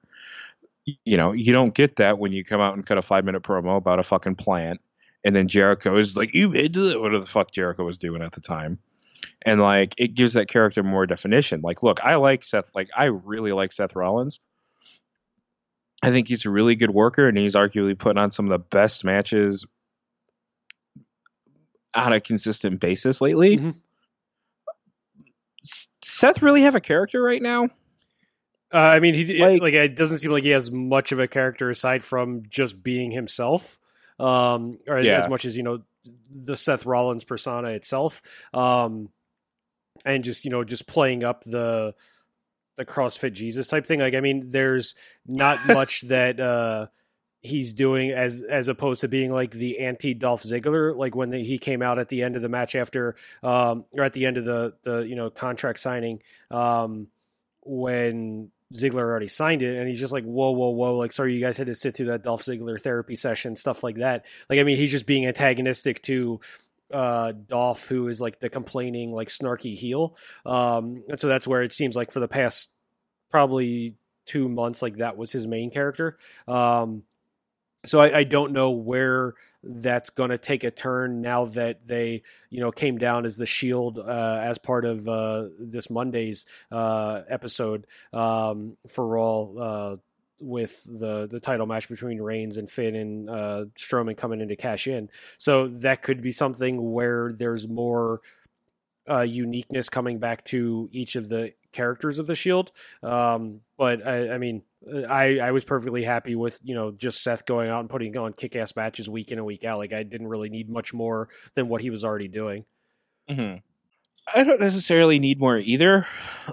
You know, you don't get that when you come out and cut a 5-minute promo about a fucking plant and then Jericho is like, "You it," whatever the fuck Jericho was doing at the time, and like it gives that character more definition. Like, look, I like Seth. Like, I really like Seth Rollins. I think he's a really good worker, and he's arguably putting on some of the best matches on a consistent basis lately. Mhm. S- Seth really have a character right now? Uh, I mean, he Like- like, it doesn't seem like he has much of a character aside from just being himself, um, or as, Yeah. as much as you know the Seth Rollins persona itself, um, and just you know just playing up the the CrossFit Jesus type thing. Like, I mean, there's not much that uh, he's doing as as opposed to being like the anti Dolph Ziggler. Like when the, he came out at the end of the match after, um, or at the end of the the you know contract signing, um, when Ziggler already signed it, and he's just like, whoa, whoa, whoa, like, sorry, you guys had to sit through that Dolph Ziggler therapy session, stuff like that. Like, I mean, he's just being antagonistic to uh Dolph, who is like the complaining, like snarky heel. Um, and so that's where it seems like for the past probably two months, like that was his main character. Um, so I, I don't know where that's going to take a turn now that they you know came down as the shield uh, as part of uh, this monday's uh, episode um, for all uh, with the the title match between Reigns and Finn and uh, Strowman coming in to cash in so that could be something where there's more uh, uniqueness coming back to each of the characters of the Shield. Um, but I, I mean, I, I was perfectly happy with you know just Seth going out and putting on kick ass matches week in and week out. Like I didn't really need much more than what he was already doing. Mm-hmm. I don't necessarily need more either,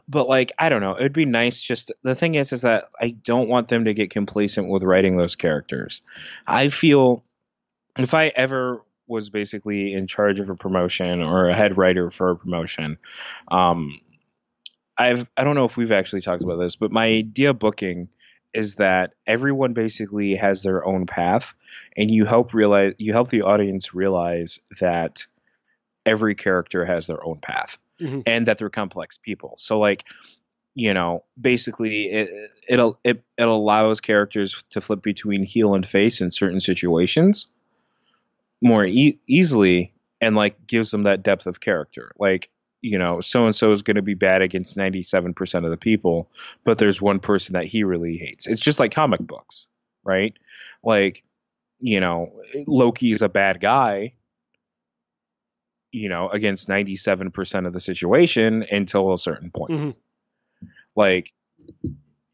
but like I don't know, it'd be nice. Just the thing is, is that I don't want them to get complacent with writing those characters. I feel if I ever was basically in charge of a promotion or a head writer for a promotion, um, I've I don't know if we've actually talked about this, but my idea booking is that everyone basically has their own path, and you help realize you help the audience realize that every character has their own path Mhm. and that they're complex people. So like you know, basically it it'll it, it allows characters to flip between heel and face in certain situations more e- easily and like gives them that depth of character. Like, you know, so and so is going to be bad against 97% of the people, but there's one person that he really hates. It's just like comic books, right? Like, you know, Loki is a bad guy, you know, against 97% of the situation until a certain point. Mhm. Like,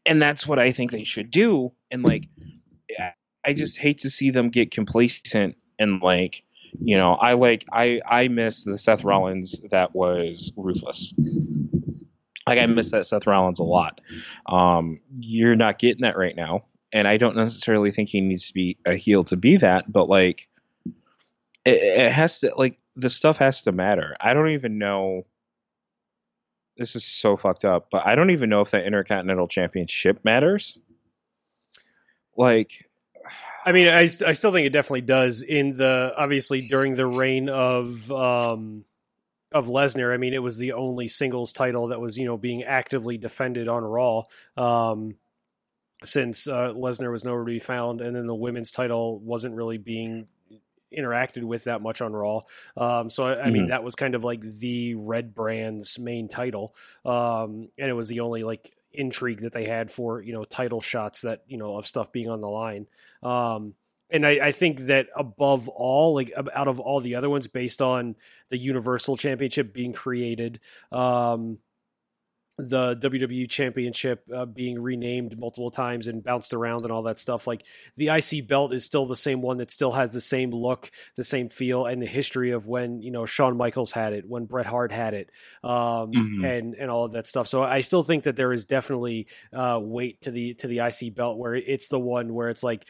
and that's what I think they should do. And like, I- I just hate to see them get complacent and like, you know, I like I I miss the Seth Rollins that was ruthless. Like I miss that Seth Rollins a lot. Um, you're not getting that right now, and I don't necessarily think he needs to be a heel to be that, but like, it, it has to like the stuff has to matter. I don't even know. This is so fucked up, but I don't even know if that Intercontinental Championship matters. Like, I mean, I, I still think it definitely does. In the obviously during the reign of um, of Lesnar, I mean, it was the only singles title that was you know being actively defended on Raw. Um, since uh, Lesnar was nowhere to be found, and then the women's title wasn't really being interacted with that much on Raw. Um, so I, I mean, Mhm. that was kind of like the Red Brand's main title, um, and it was the only like intrigue that they had for you know title shots that you know of stuff being on the line. Um, and I, I, think that above all, like out of all the other ones, based on the Universal Championship being created, um, the WWE Championship uh, being renamed multiple times and bounced around and all that stuff. Like the IC belt is still the same one that still has the same look, the same feel, and the history of when you know Shawn Michaels had it, when Bret Hart had it, um, mm-hmm. and and all of that stuff. So I still think that there is definitely uh, weight to the to the IC belt where it's the one where it's like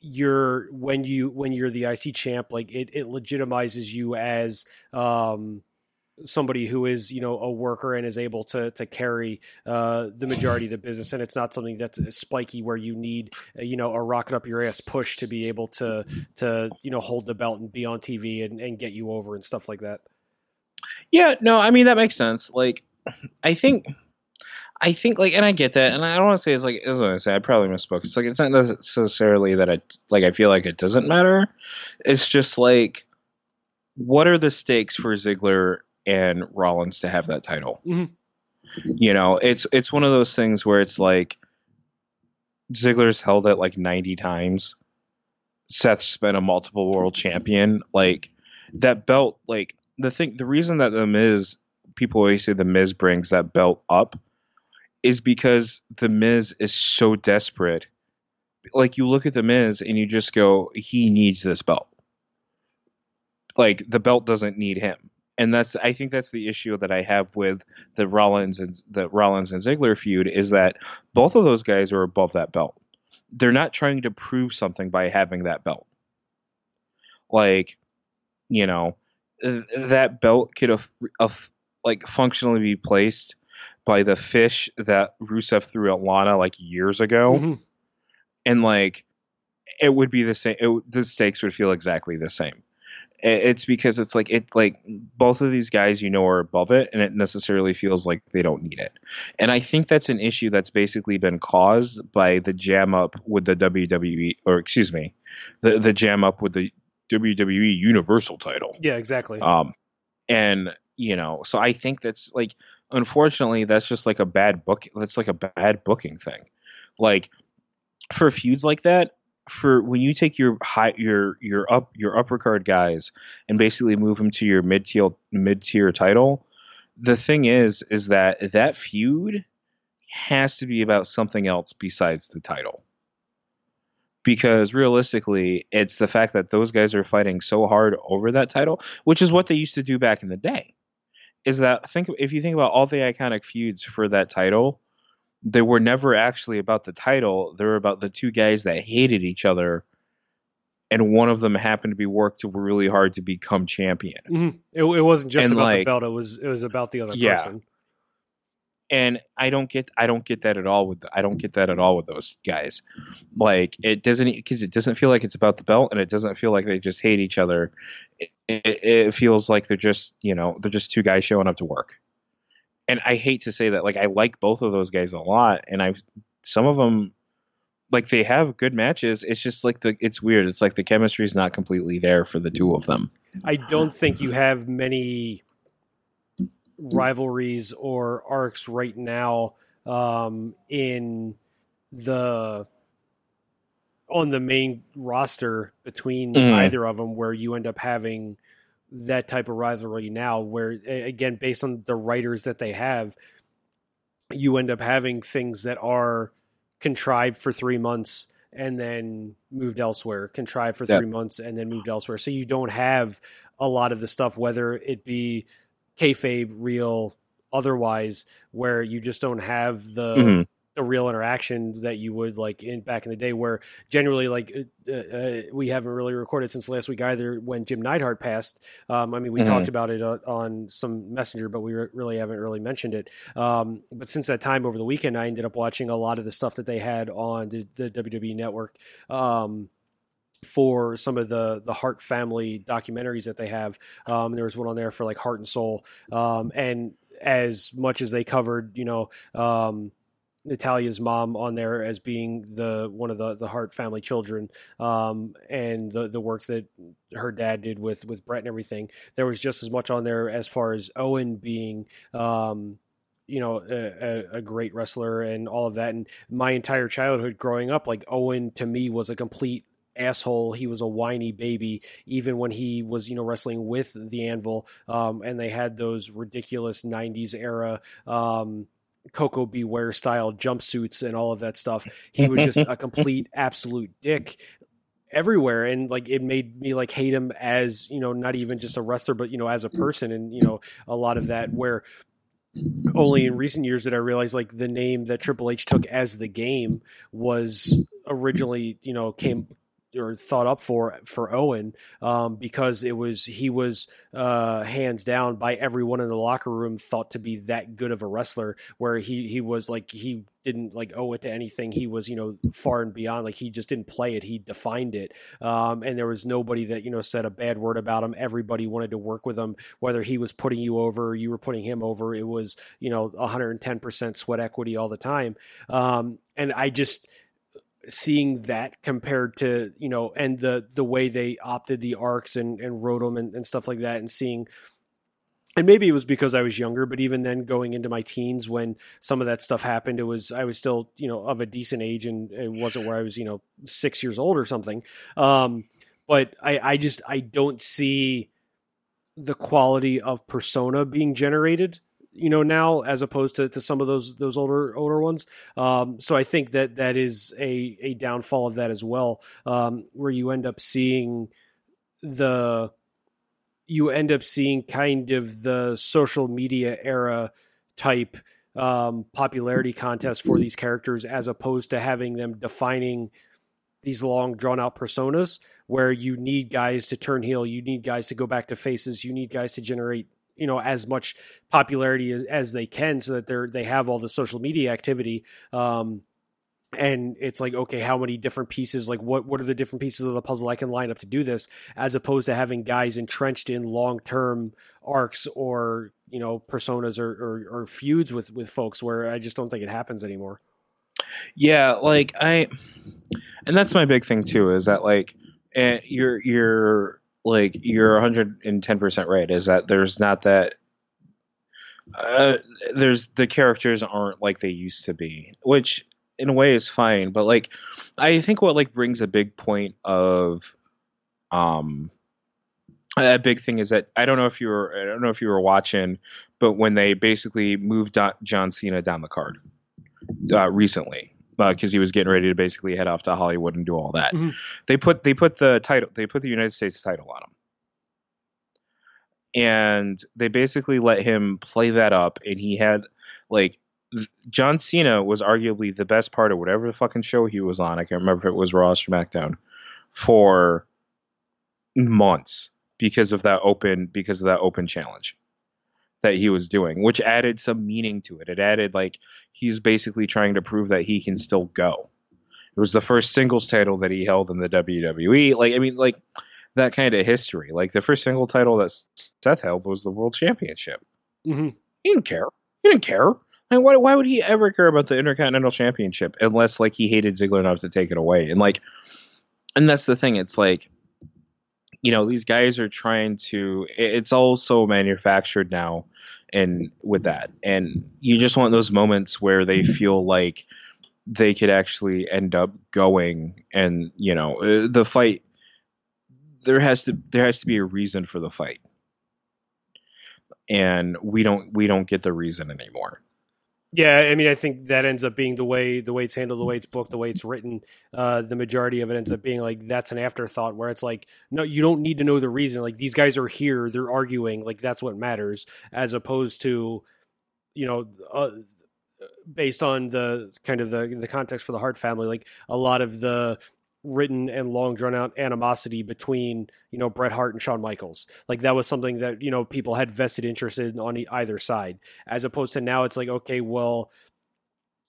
you're when you when you're the IC champ, like it it legitimizes you as um somebody who is you know a worker and is able to to carry uh, the majority of the business and it's not something that's spiky where you need uh, you know a rocket up your ass push to be able to to you know hold the belt and be on TV and, and get you over and stuff like that. Yeah, no, I mean that makes sense. Like I think I think like, and I get that, and I don't want to say it's like as I say, I probably misspoke. It's like it's not necessarily that I like I feel like it doesn't matter. It's just like, what are the stakes for Ziggler and Rollins to have that title. Mm-hmm. You know, it's it's one of those things where it's like Ziggler's held it like 90 times. Seth's been a multiple world champion. Like that belt, like the thing, the reason that the Miz, people always say the Miz brings that belt up, is because the Miz is so desperate. Like you look at the Miz and you just go, he needs this belt. Like the belt doesn't need him and that's I think that's the issue that I have with the Rollins and the Rollins and Ziggler feud is that both of those guys are above that belt. They're not trying to prove something by having that belt. Like, you know, that belt could have, have like functionally be placed by the fish that Rusev threw at Lana like years ago, mm-hmm. and like it would be the same. It, the stakes would feel exactly the same it's because it's like it like both of these guys you know are above it and it necessarily feels like they don't need it. And i think that's an issue that's basically been caused by the jam up with the wwe or excuse me the the jam up with the wwe universal title. Yeah exactly. Um and you know so i think that's like unfortunately that's just like a bad book that's like a bad booking thing. Like for feuds like that for when you take your high your your up your upper card guys and basically move them to your mid tier mid tier title, the thing is is that that feud has to be about something else besides the title. Because realistically, it's the fact that those guys are fighting so hard over that title, which is what they used to do back in the day. Is that think if you think about all the iconic feuds for that title, they were never actually about the title. They were about the two guys that hated each other, and one of them happened to be worked really hard to become champion. Mm-hmm. It, it, wasn't just and about like, the belt; it was it was about the other yeah. person. And I don't get I don't get that at all with I don't get that at all with those guys. Like it doesn't because it doesn't feel like it's about the belt, and it doesn't feel like they just hate each other. It, it, it feels like they're just you know they're just two guys showing up to work and I hate to say that, like I like both of those guys a lot, and I've some of them like they have good matches. It's just like the it's weird. It's like the chemistry is not completely there for the two of them. I don't think you have many rivalries or arcs right now um, in the on the main roster between mm. either of them where you end up having that type of rivalry now, where again, based on the writers that they have, you end up having things that are contrived for three months and then moved elsewhere, contrived for three months and then moved elsewhere. So you don't have a lot of the stuff, whether it be kayfabe, real, otherwise, where you just don't have the mm-hmm the real interaction that you would like in back in the day where generally like uh, uh, uh, we haven't really recorded since last week either when Jim Neidhart passed um, I mean we mm-hmm. talked about it uh, on some messenger but we re- really haven't really mentioned it um, but since that time over the weekend I ended up watching a lot of the stuff that they had on the, the WWE network um, for some of the the Hart family documentaries that they have. Um, there was one on there for like Hart and Soul, um, and as much as they covered, you know, um, Natalya's mom on there as being the one of the the Hart family children, um, and the the work that her dad did with with Bret and everything. There was just as much on there as far as Owen being. Um, you know, a, a, great wrestler and all of that. And my entire childhood growing up, like Owen to me was a complete asshole. He was a whiny baby, even when he was, you know, wrestling with the Anvil. Um, and they had those ridiculous '90s era. Um, Koko B. Ware style jumpsuits and all of that stuff. He was just a complete absolute dick everywhere and like it made me like hate him as you know not even just a wrestler but you know as a person and you know a lot of that where only in recent years did I realize like the name that Triple H took as the game was originally you know came or thought up for for Owen um, because it was he was uh, hands down by everyone in the locker room thought to be that good of a wrestler where he he was like he didn't like owe it to anything. He was you know far and beyond like he just didn't play it he defined it. Um, and there was nobody that you know said a bad word about him. Everybody wanted to work with him. Whether he was putting you over you were putting him over it was you know 110% sweat equity all the time. Um, and I just seeing that compared to you know and the the way they opted the arcs and and wrote them and, and stuff like that and seeing and maybe it was because I was younger, but even then, going into my teens, when some of that stuff happened, it was I was still you know of a decent age, and it wasn't where I was you know six years old or something. Um, but I, I just I don't see the quality of persona being generated you know now as opposed to, to some of those those older older ones. Um, so i think that that is a a downfall of that as well um, where you end up seeing the you end up seeing kind of the social media era type um, popularity contest for these characters as opposed to having them defining these long drawn out personas where you need guys to turn heel you need guys to go back to faces you need guys to generate you know as much popularity as, as they can so that they're they have all the social media activity um and it's like okay how many different pieces like what what are the different pieces of the puzzle i can line up to do this as opposed to having guys entrenched in long-term arcs or you know personas or, or, or feuds with with folks where i just don't think it happens anymore. Yeah like i and that's my big thing too is that like eh, you're you're like you're 110% right is that there's not that uh, there's the characters aren't like they used to be which in a way is fine but like i think what like brings a big point of um a big thing is that i don't know if you were i don't know if you were watching but when they basically moved john cena down the card uh, recently because uh, he was getting ready to basically head off to Hollywood and do all that. Mm-hmm. They put they put the title they put the United States title on him. And they basically let him play that up and he had like John Cena was arguably the best part of whatever the fucking show he was on. I can't remember if it was Raw or SmackDown for months because of that open because of that open challenge that he was doing, which added some meaning to it. It added like he's basically trying to prove that he can still go. It was the first singles title that he held in the WWE. Like I mean, like that kind of history. Like the first single title that Seth held was the World Championship. Mm-hmm. He didn't care. He didn't care. I mean, why, why would he ever care about the Intercontinental Championship unless like he hated Ziggler enough to take it away? And like, and that's the thing. It's like you know these guys are trying to it's all so manufactured now and with that. And you just want those moments where they feel like they could actually end up going and you know uh, the fight there has to there has to be a reason for the fight. And we don't we don't get the reason anymore yeah, I mean, I think that ends up being the way the way it's handled, the way it's booked, the way it's written. Uh, the majority of it ends up being like that's an afterthought, where it's like, no, you don't need to know the reason. Like these guys are here, they're arguing, like that's what matters, as opposed to, you know, uh, based on the kind of the the context for the Hart family, like a lot of the written and long drawn out animosity between you know Bret Hart and Shawn Michaels. Like that was something that you know people had vested interest in on either side, as opposed to now it's like okay, well,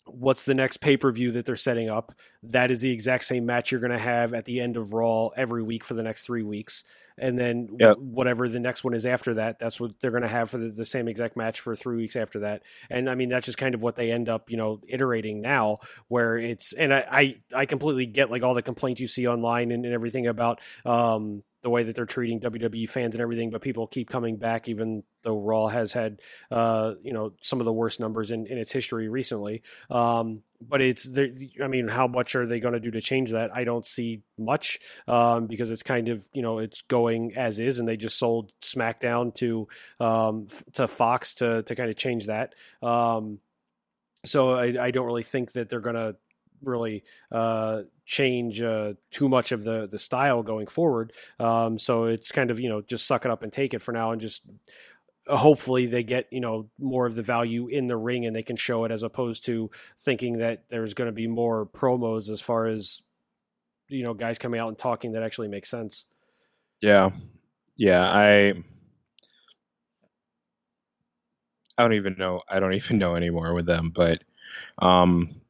what's the next pay per view that they're setting up? That is the exact same match you're going to have at the end of Raw every week for the next three weeks and then yep. whatever the next one is after that, that's what they're going to have for the, the, same exact match for three weeks after that. And I mean, that's just kind of what they end up, you know, iterating now, where it's and I I, I completely get like all the complaints you see online and, and everything about um, the way that they're treating WWE fans and everything, but people keep coming back, even though Raw has had, uh, you know, some of the worst numbers in, in its history recently. Um, but it's, I mean, how much are they going to do to change that? I don't see much um, because it's kind of, you know, it's going as is, and they just sold SmackDown to um, to Fox to to kind of change that. Um, so I, I don't really think that they're going to really uh, change uh, too much of the the style going forward. Um, so it's kind of you know just suck it up and take it for now, and just uh, hopefully they get you know more of the value in the ring and they can show it as opposed to thinking that there's going to be more promos as far as you know guys coming out and talking that actually makes sense. Yeah, yeah, I. I don't even know. I don't even know anymore with them, but um,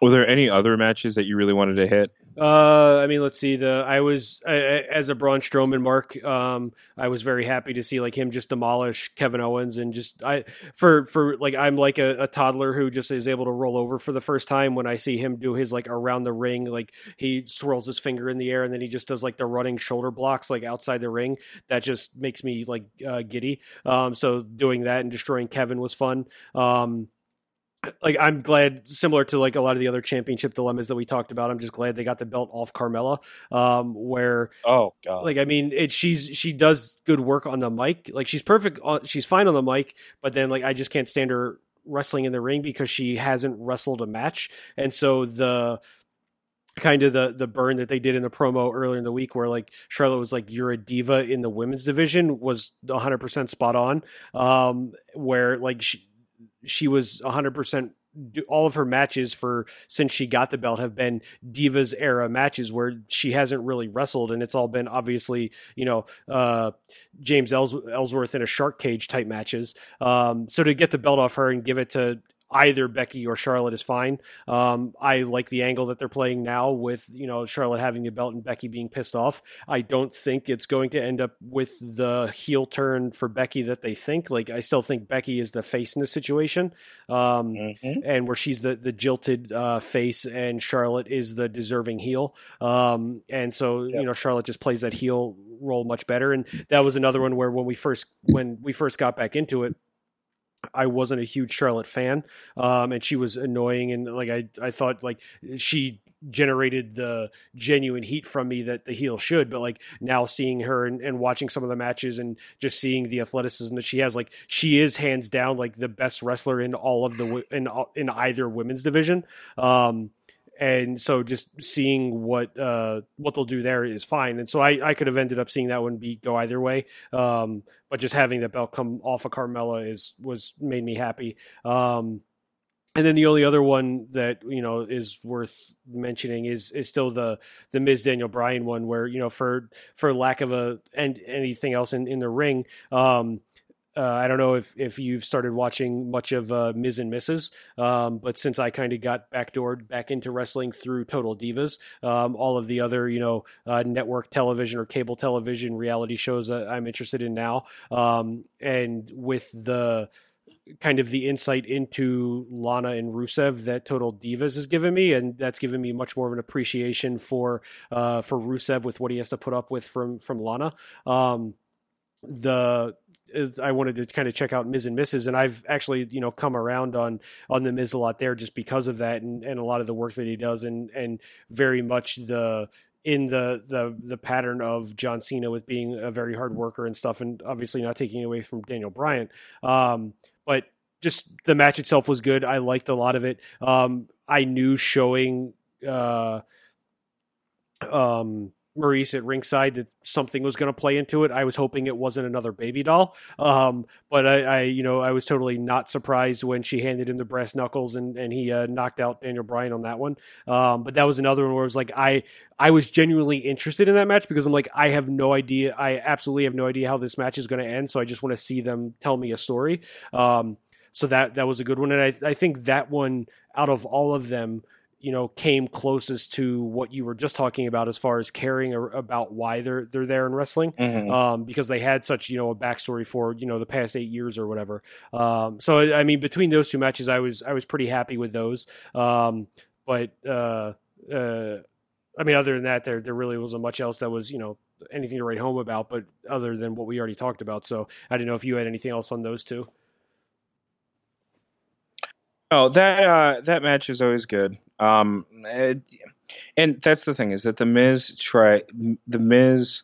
were there any other matches that you really wanted to hit? Uh, I mean, let's see. The I was I, as a Braun Strowman mark. Um, I was very happy to see like him just demolish Kevin Owens and just I for for like I'm like a, a, toddler who just is able to roll over for the first time when I see him do his like around the ring. Like he swirls his finger in the air and then he just does like the running shoulder blocks like outside the ring. That just makes me like uh, giddy. Um, so doing that and destroying Kevin was fun. Um like I'm glad, similar to like a lot of the other championship dilemmas that we talked about. I'm just glad they got the belt off Carmella. Um, where oh god, like I mean, it she's she does good work on the mic. Like she's perfect. On, she's fine on the mic, but then like I just can't stand her wrestling in the ring because she hasn't wrestled a match, and so the kind of the the burn that they did in the promo earlier in the week where like Charlotte was like you're a diva in the women's division was 100% spot on um where like she, she was 100% all of her matches for since she got the belt have been divas era matches where she hasn't really wrestled and it's all been obviously you know uh, james ellsworth in a shark cage type matches. Um, so to get the belt off her and give it to either Becky or Charlotte is fine. Um, I like the angle that they're playing now with you know Charlotte having the belt and Becky being pissed off. I don't think it's going to end up with the heel turn for Becky that they think. Like I still think Becky is the face in the situation, um, mm-hmm. and where she's the the jilted uh, face and Charlotte is the deserving heel. Um, and so yep. you know Charlotte just plays that heel role much better. And that was another one where when we first when we first got back into it I wasn't a huge Charlotte fan, um, and she was annoying, and like I, I thought like she generated the genuine heat from me that the heel should. But like now seeing her and, and, watching some of the matches and just seeing the athleticism that she has, like she is hands down like the best wrestler in all of the in in either women's division. Um, and so just seeing what uh, what they'll do there is fine. And so I, I could have ended up seeing that one be go either way. Um, but just having the belt come off of Carmella is was made me happy. Um, and then the only other one that you know is worth mentioning is is still the the Miz Daniel Bryan one, where you know for for lack of a and anything else in in the ring, um, uh, I don't know if, if you've started watching much of uh, Miz and Mrs., um, but since I kind of got backdoored back into wrestling through Total Divas, um, all of the other you know uh, network television or cable television reality shows that I'm interested in now, um, and with the kind of the insight into Lana and Rusev that Total Divas has given me, and that's given me much more of an appreciation for uh, for Rusev with what he has to put up with from from Lana. Um, the I wanted to kind of check out Miz and Mrs. And I've actually, you know, come around on on the Miz a lot there just because of that and, and a lot of the work that he does and and very much the in the the the pattern of John Cena with being a very hard worker and stuff, and obviously not taking away from Daniel Bryan. Um, but just the match itself was good. I liked a lot of it. Um, I knew showing uh, um, Maryse at ringside that something was going to play into it. I was hoping it wasn't another baby doll, um, but I, I, you know, I was totally not surprised when she handed him the brass knuckles and and he uh, knocked out Daniel Bryan on that one. Um, but that was another one where it was like I I was genuinely interested in that match because I'm like I have no idea, I absolutely have no idea how this match is going to end, so I just want to see them tell me a story. Um, so that that was a good one, and I I think that one out of all of them you know came closest to what you were just talking about as far as caring about why they're they're there in wrestling mm-hmm. um, because they had such you know a backstory for you know the past eight years or whatever um, so I mean between those two matches I was I was pretty happy with those um, but uh, uh, I mean, other than that, there there really wasn't much else that was you know anything to write home about, but other than what we already talked about. So I didn't know if you had anything else on those two. Oh, that uh, that match is always good. Um, it, and that's the thing is that the Miz try the Miz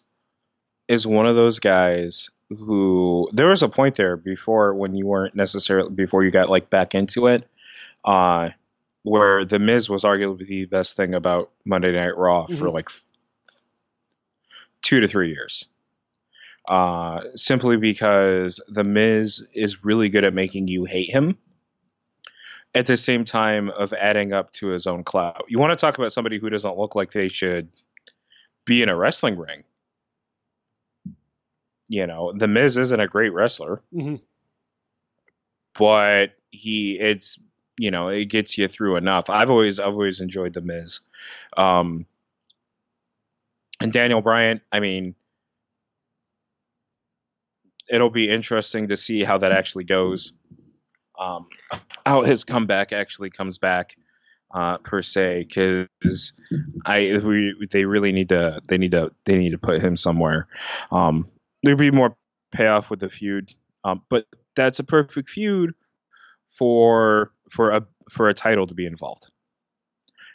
is one of those guys who there was a point there before when you weren't necessarily before you got like back into it, uh, where the Miz was arguably the best thing about Monday Night Raw mm-hmm. for like two to three years. Uh, simply because the Miz is really good at making you hate him at the same time of adding up to his own clout. You want to talk about somebody who doesn't look like they should be in a wrestling ring. You know, the Miz isn't a great wrestler, mm-hmm. but he it's you know it gets you through enough. I've always I've always enjoyed the Miz, um, and Daniel Bryan. I mean, it'll be interesting to see how that actually goes um, how his comeback actually comes back uh, per se because I we they really need to they need to they need to put him somewhere. Um, there'd be more payoff with the feud, um, but that's a perfect feud for for a for a title to be involved,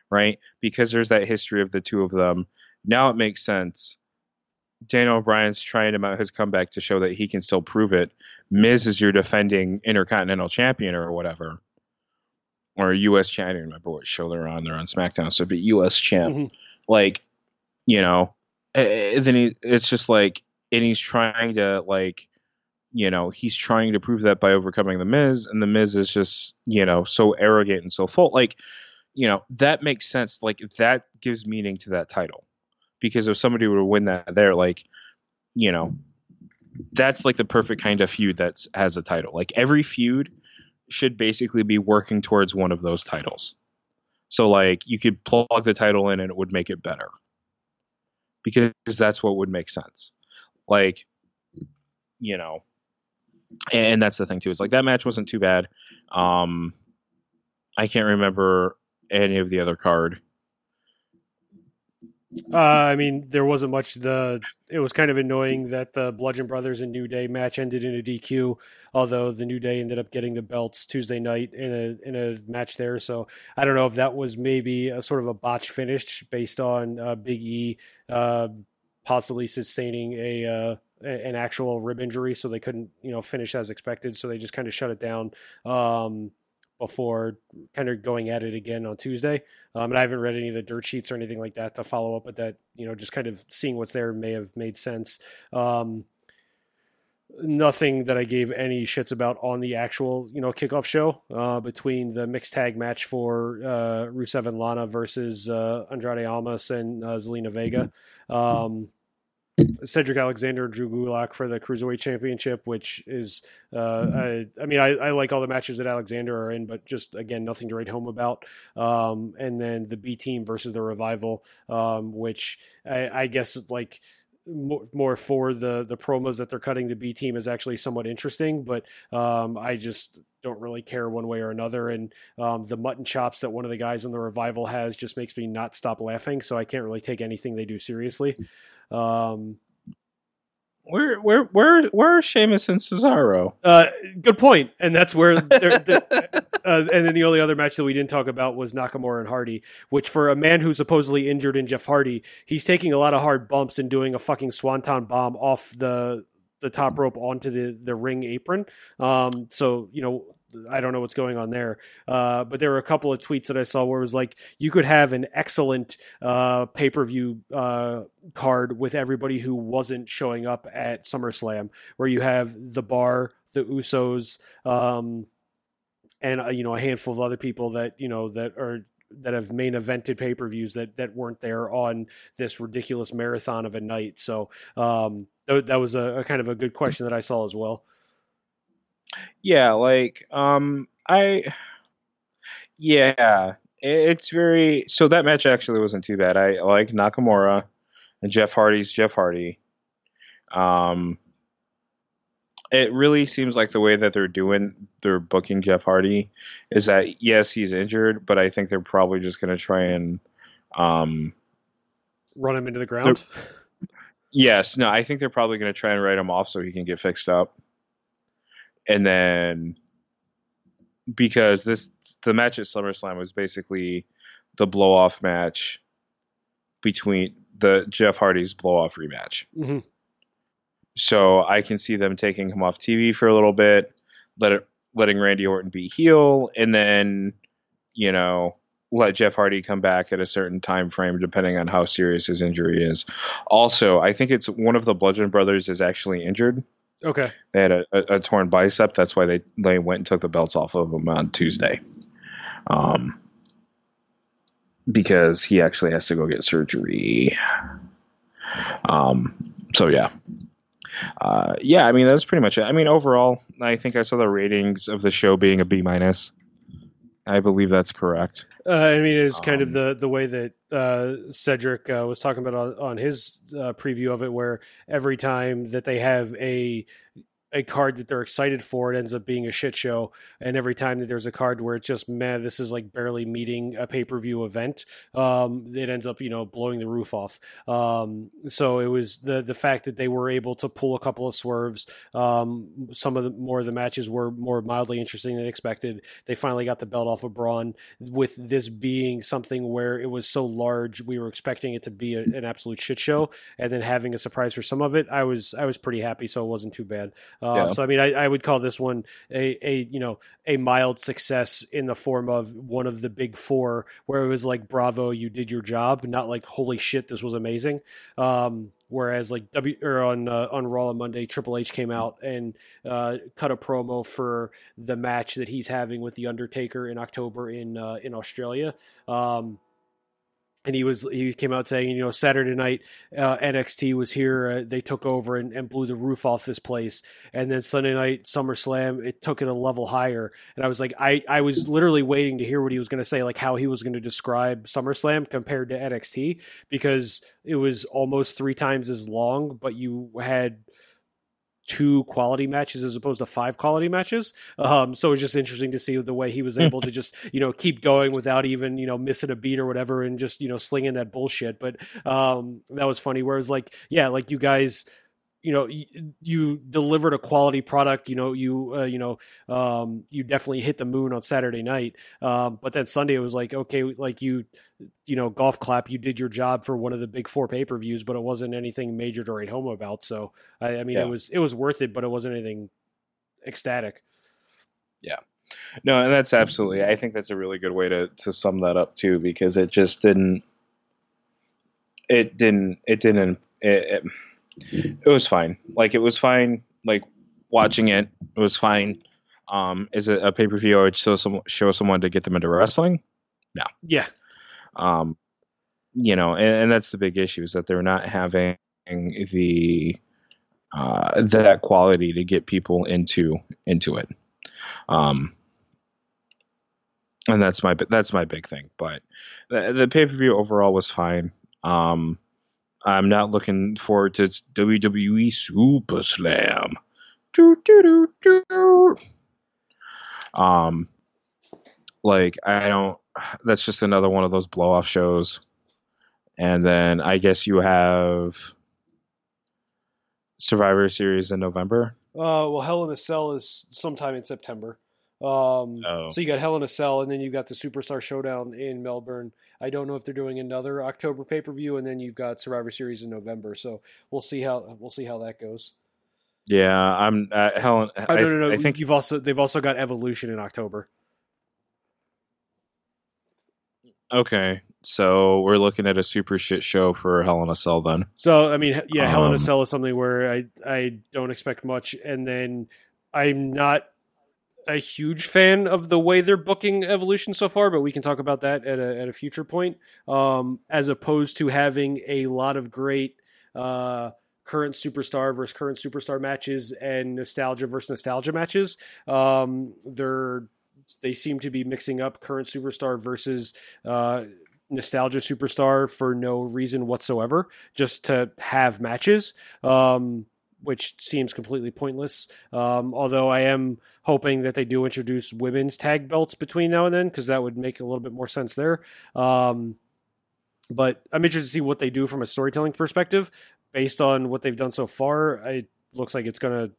right? Because there's that history of the two of them. Now it makes sense Daniel Bryan's trying to mount his comeback to show that he can still prove it. Miz is your defending Intercontinental Champion or whatever, or U.S. Champion. I don't remember what show they're on. They're on SmackDown, so be U.S. Champ. Mm-hmm. Like, you know, then he, it's just like, and he's trying to like, you know, he's trying to prove that by overcoming the Miz, and the Miz is just, you know, so arrogant and so full. Like, you know, that makes sense. Like that gives meaning to that title because if somebody were to win that there, like, you know, that's like the perfect kind of feud that has a title. Like every feud should basically be working towards one of those titles. So like you could plug the title in and it would make it better. Because that's what would make sense. Like, you know, and that's the thing too. It's like that match wasn't too bad. Um I can't remember any of the other card. Uh, I mean, there wasn't much. The it was kind of annoying that the Bludgeon Brothers and New Day match ended in a DQ. Although the New Day ended up getting the belts Tuesday night in a in a match there. So I don't know if that was maybe a sort of a botch finish based on uh, Big E uh, possibly sustaining a uh, an actual rib injury, so they couldn't you know finish as expected. So they just kind of shut it down. Um, before kind of going at it again on Tuesday. Um, and I haven't read any of the dirt sheets or anything like that to follow up with that. You know, just kind of seeing what's there may have made sense. Um, nothing that I gave any shits about on the actual, you know, kickoff show uh, between the mixed tag match for uh, Rusev and Lana versus uh, Andrade Almas and uh, Zelina Vega. Um, Cedric Alexander, Drew Gulak for the Cruiserweight Championship, which is, uh, mm-hmm. I, I, mean, I, I, like all the matches that Alexander are in, but just again, nothing to write home about. Um, and then the B Team versus the Revival, um, which I, I guess like more for the the promos that they're cutting the B team is actually somewhat interesting, but um, I just don't really care one way or another. And um, the mutton chops that one of the guys in the revival has just makes me not stop laughing. So I can't really take anything they do seriously. Um, where where where where are Sheamus and Cesaro? Uh, good point, and that's where. They're, they're, uh, and then the only other match that we didn't talk about was Nakamura and Hardy, which for a man who's supposedly injured in Jeff Hardy, he's taking a lot of hard bumps and doing a fucking swanton bomb off the the top rope onto the the ring apron. Um, so you know I don't know what's going on there. Uh, but there were a couple of tweets that I saw where it was like you could have an excellent uh, pay per view uh, card with everybody who wasn't showing up at SummerSlam, where you have the Bar, the Usos, um, and uh, you know a handful of other people that you know that are that have main evented pay per views that that weren't there on this ridiculous marathon of a night. So um, that, that was a, a kind of a good question that I saw as well. Yeah, like um I yeah, it's very so that match actually wasn't too bad. I like Nakamura and Jeff Hardy's Jeff Hardy. Um it really seems like the way that they're doing they're booking Jeff Hardy is that yes, he's injured, but I think they're probably just going to try and um run him into the ground. Yes, no, I think they're probably going to try and write him off so he can get fixed up, and then because this the match at SummerSlam was basically the blow off match between the Jeff Hardy's blow off rematch. hmm So I can see them taking him off TV for a little bit, let it, letting Randy Orton be heel, and then you know let Jeff Hardy come back at a certain time frame depending on how serious his injury is. Also, I think it's one of the Bludgeon Brothers is actually injured. Okay. They had a, a, a torn bicep. That's why they they went and took the belts off of him on Tuesday. Um, because he actually has to go get surgery. Um, so yeah. Uh, yeah, I mean that's pretty much it. I mean overall, I think I saw the ratings of the show being a B minus. I believe that's correct. Uh, I mean, it's kind of Um, the the way that uh, Cedric uh, was talking about on, on his uh, preview of it, where every time that they have a a card that they're excited for, it ends up being a shit show. And every time that there's a card where it's just, man, this is like barely meeting a pay per view event, um, it ends up, you know, blowing the roof off. Um, so it was the the fact that they were able to pull a couple of swerves. Um, some of the more of the matches were more mildly interesting than expected. They finally got the belt off of Braun. With this being something where it was so large, we were expecting it to be a, an absolute shit show, and then having a surprise for some of it, I was I was pretty happy. So it wasn't too bad. Um, Yeah. So I mean, I, I would call this one a, a you know a mild success in the form of one of the big four, where it was like, bravo, you did your job, not like holy shit, this was amazing. Um, whereas like W or on uh, on Raw on Monday, Triple H came out and uh, cut a promo for the match that he's having with the Undertaker in October in uh, in Australia. Um, and he was he came out saying, you know, Saturday night uh, NXT was here. Uh, they took over and, and blew the roof off this place. And then Sunday night SummerSlam, it took it a level higher. And I was like, I I was literally waiting to hear what he was going to say, like how he was going to describe SummerSlam compared to NXT, because it was almost three times as long, but you had two quality matches as opposed to five quality matches. Um, so it was just interesting to see the way he was able to just, you know, keep going without even, you know, missing a beat or whatever and just, you know, slinging that bullshit. But um, that was funny. Whereas, like, yeah, like you guys, you know, you, you delivered a quality product. You know, you, uh, you know, um, you definitely hit the moon on Saturday night. Um, but then Sunday it was like, okay, like you, you know, golf clap, you did your job for one of the big four pay per views, but it wasn't anything major to write home about. So, I, I mean, Yeah. it was, it was worth it, but it wasn't anything ecstatic. Yeah no, and that's absolutely. I think that's a really good way to to sum that up too, because it just didn't. It didn't. It didn't. It, it, it was fine. Like it was fine. Like watching it, it was fine. Um, is it a pay per view? or show some show someone to get them into wrestling. No. Yeah. Um, you know, and, and that's the big issue is that they're not having the uh, that quality to get people into into it. Um, and that's my that's my big thing. But the, the pay per view overall was fine. Um, I'm not looking forward to WWE Super Slam. Do, do, do, do. Um, like I don't. That's just another one of those blow off shows. And then I guess you have Survivor Series in November. Uh, well, Hell in a Cell is sometime in September. Um, Oh. So you got Hell in a Cell, and then you got the Superstar Showdown in Melbourne. I don't know if they're doing another October pay per view, and then you've got Survivor Series in November. So we'll see how we'll see how that goes. Yeah, I'm uh, Helen. Oh, I, no, no, no. I think you've also they've also got Evolution in October. okay. So we're looking at a super shit show for Hell in a Cell then. So I mean, yeah, Hell in Um, a Cell is something where I I don't expect much, and then I'm not a huge fan of the way they're booking Evolution so far, but we can talk about that at a at a future point. Um, as opposed to having a lot of great uh, current superstar versus current superstar matches and nostalgia versus nostalgia matches. Um, they're they seem to be mixing up current superstar versus uh, nostalgia superstar for no reason whatsoever, just to have matches. Um, which seems completely pointless. Um, although I am hoping that they do introduce women's tag belts between now and then, because that would make a little bit more sense there. Um, but I'm interested to see what they do from a storytelling perspective. Based on what they've done so far, it looks like it's going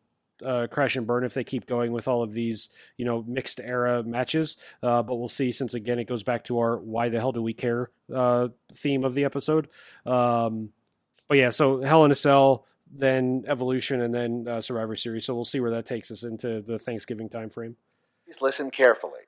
to uh, crash and burn if they keep going with all of these, you know, mixed era matches. Uh, but we'll see. Since again, it goes back to our "Why the hell do we care?" Uh, theme of the episode. Um, but yeah, so Hell in a Cell, then Evolution, and then uh, Survivor Series. So we'll see where that takes us into the Thanksgiving time frame. Please listen carefully.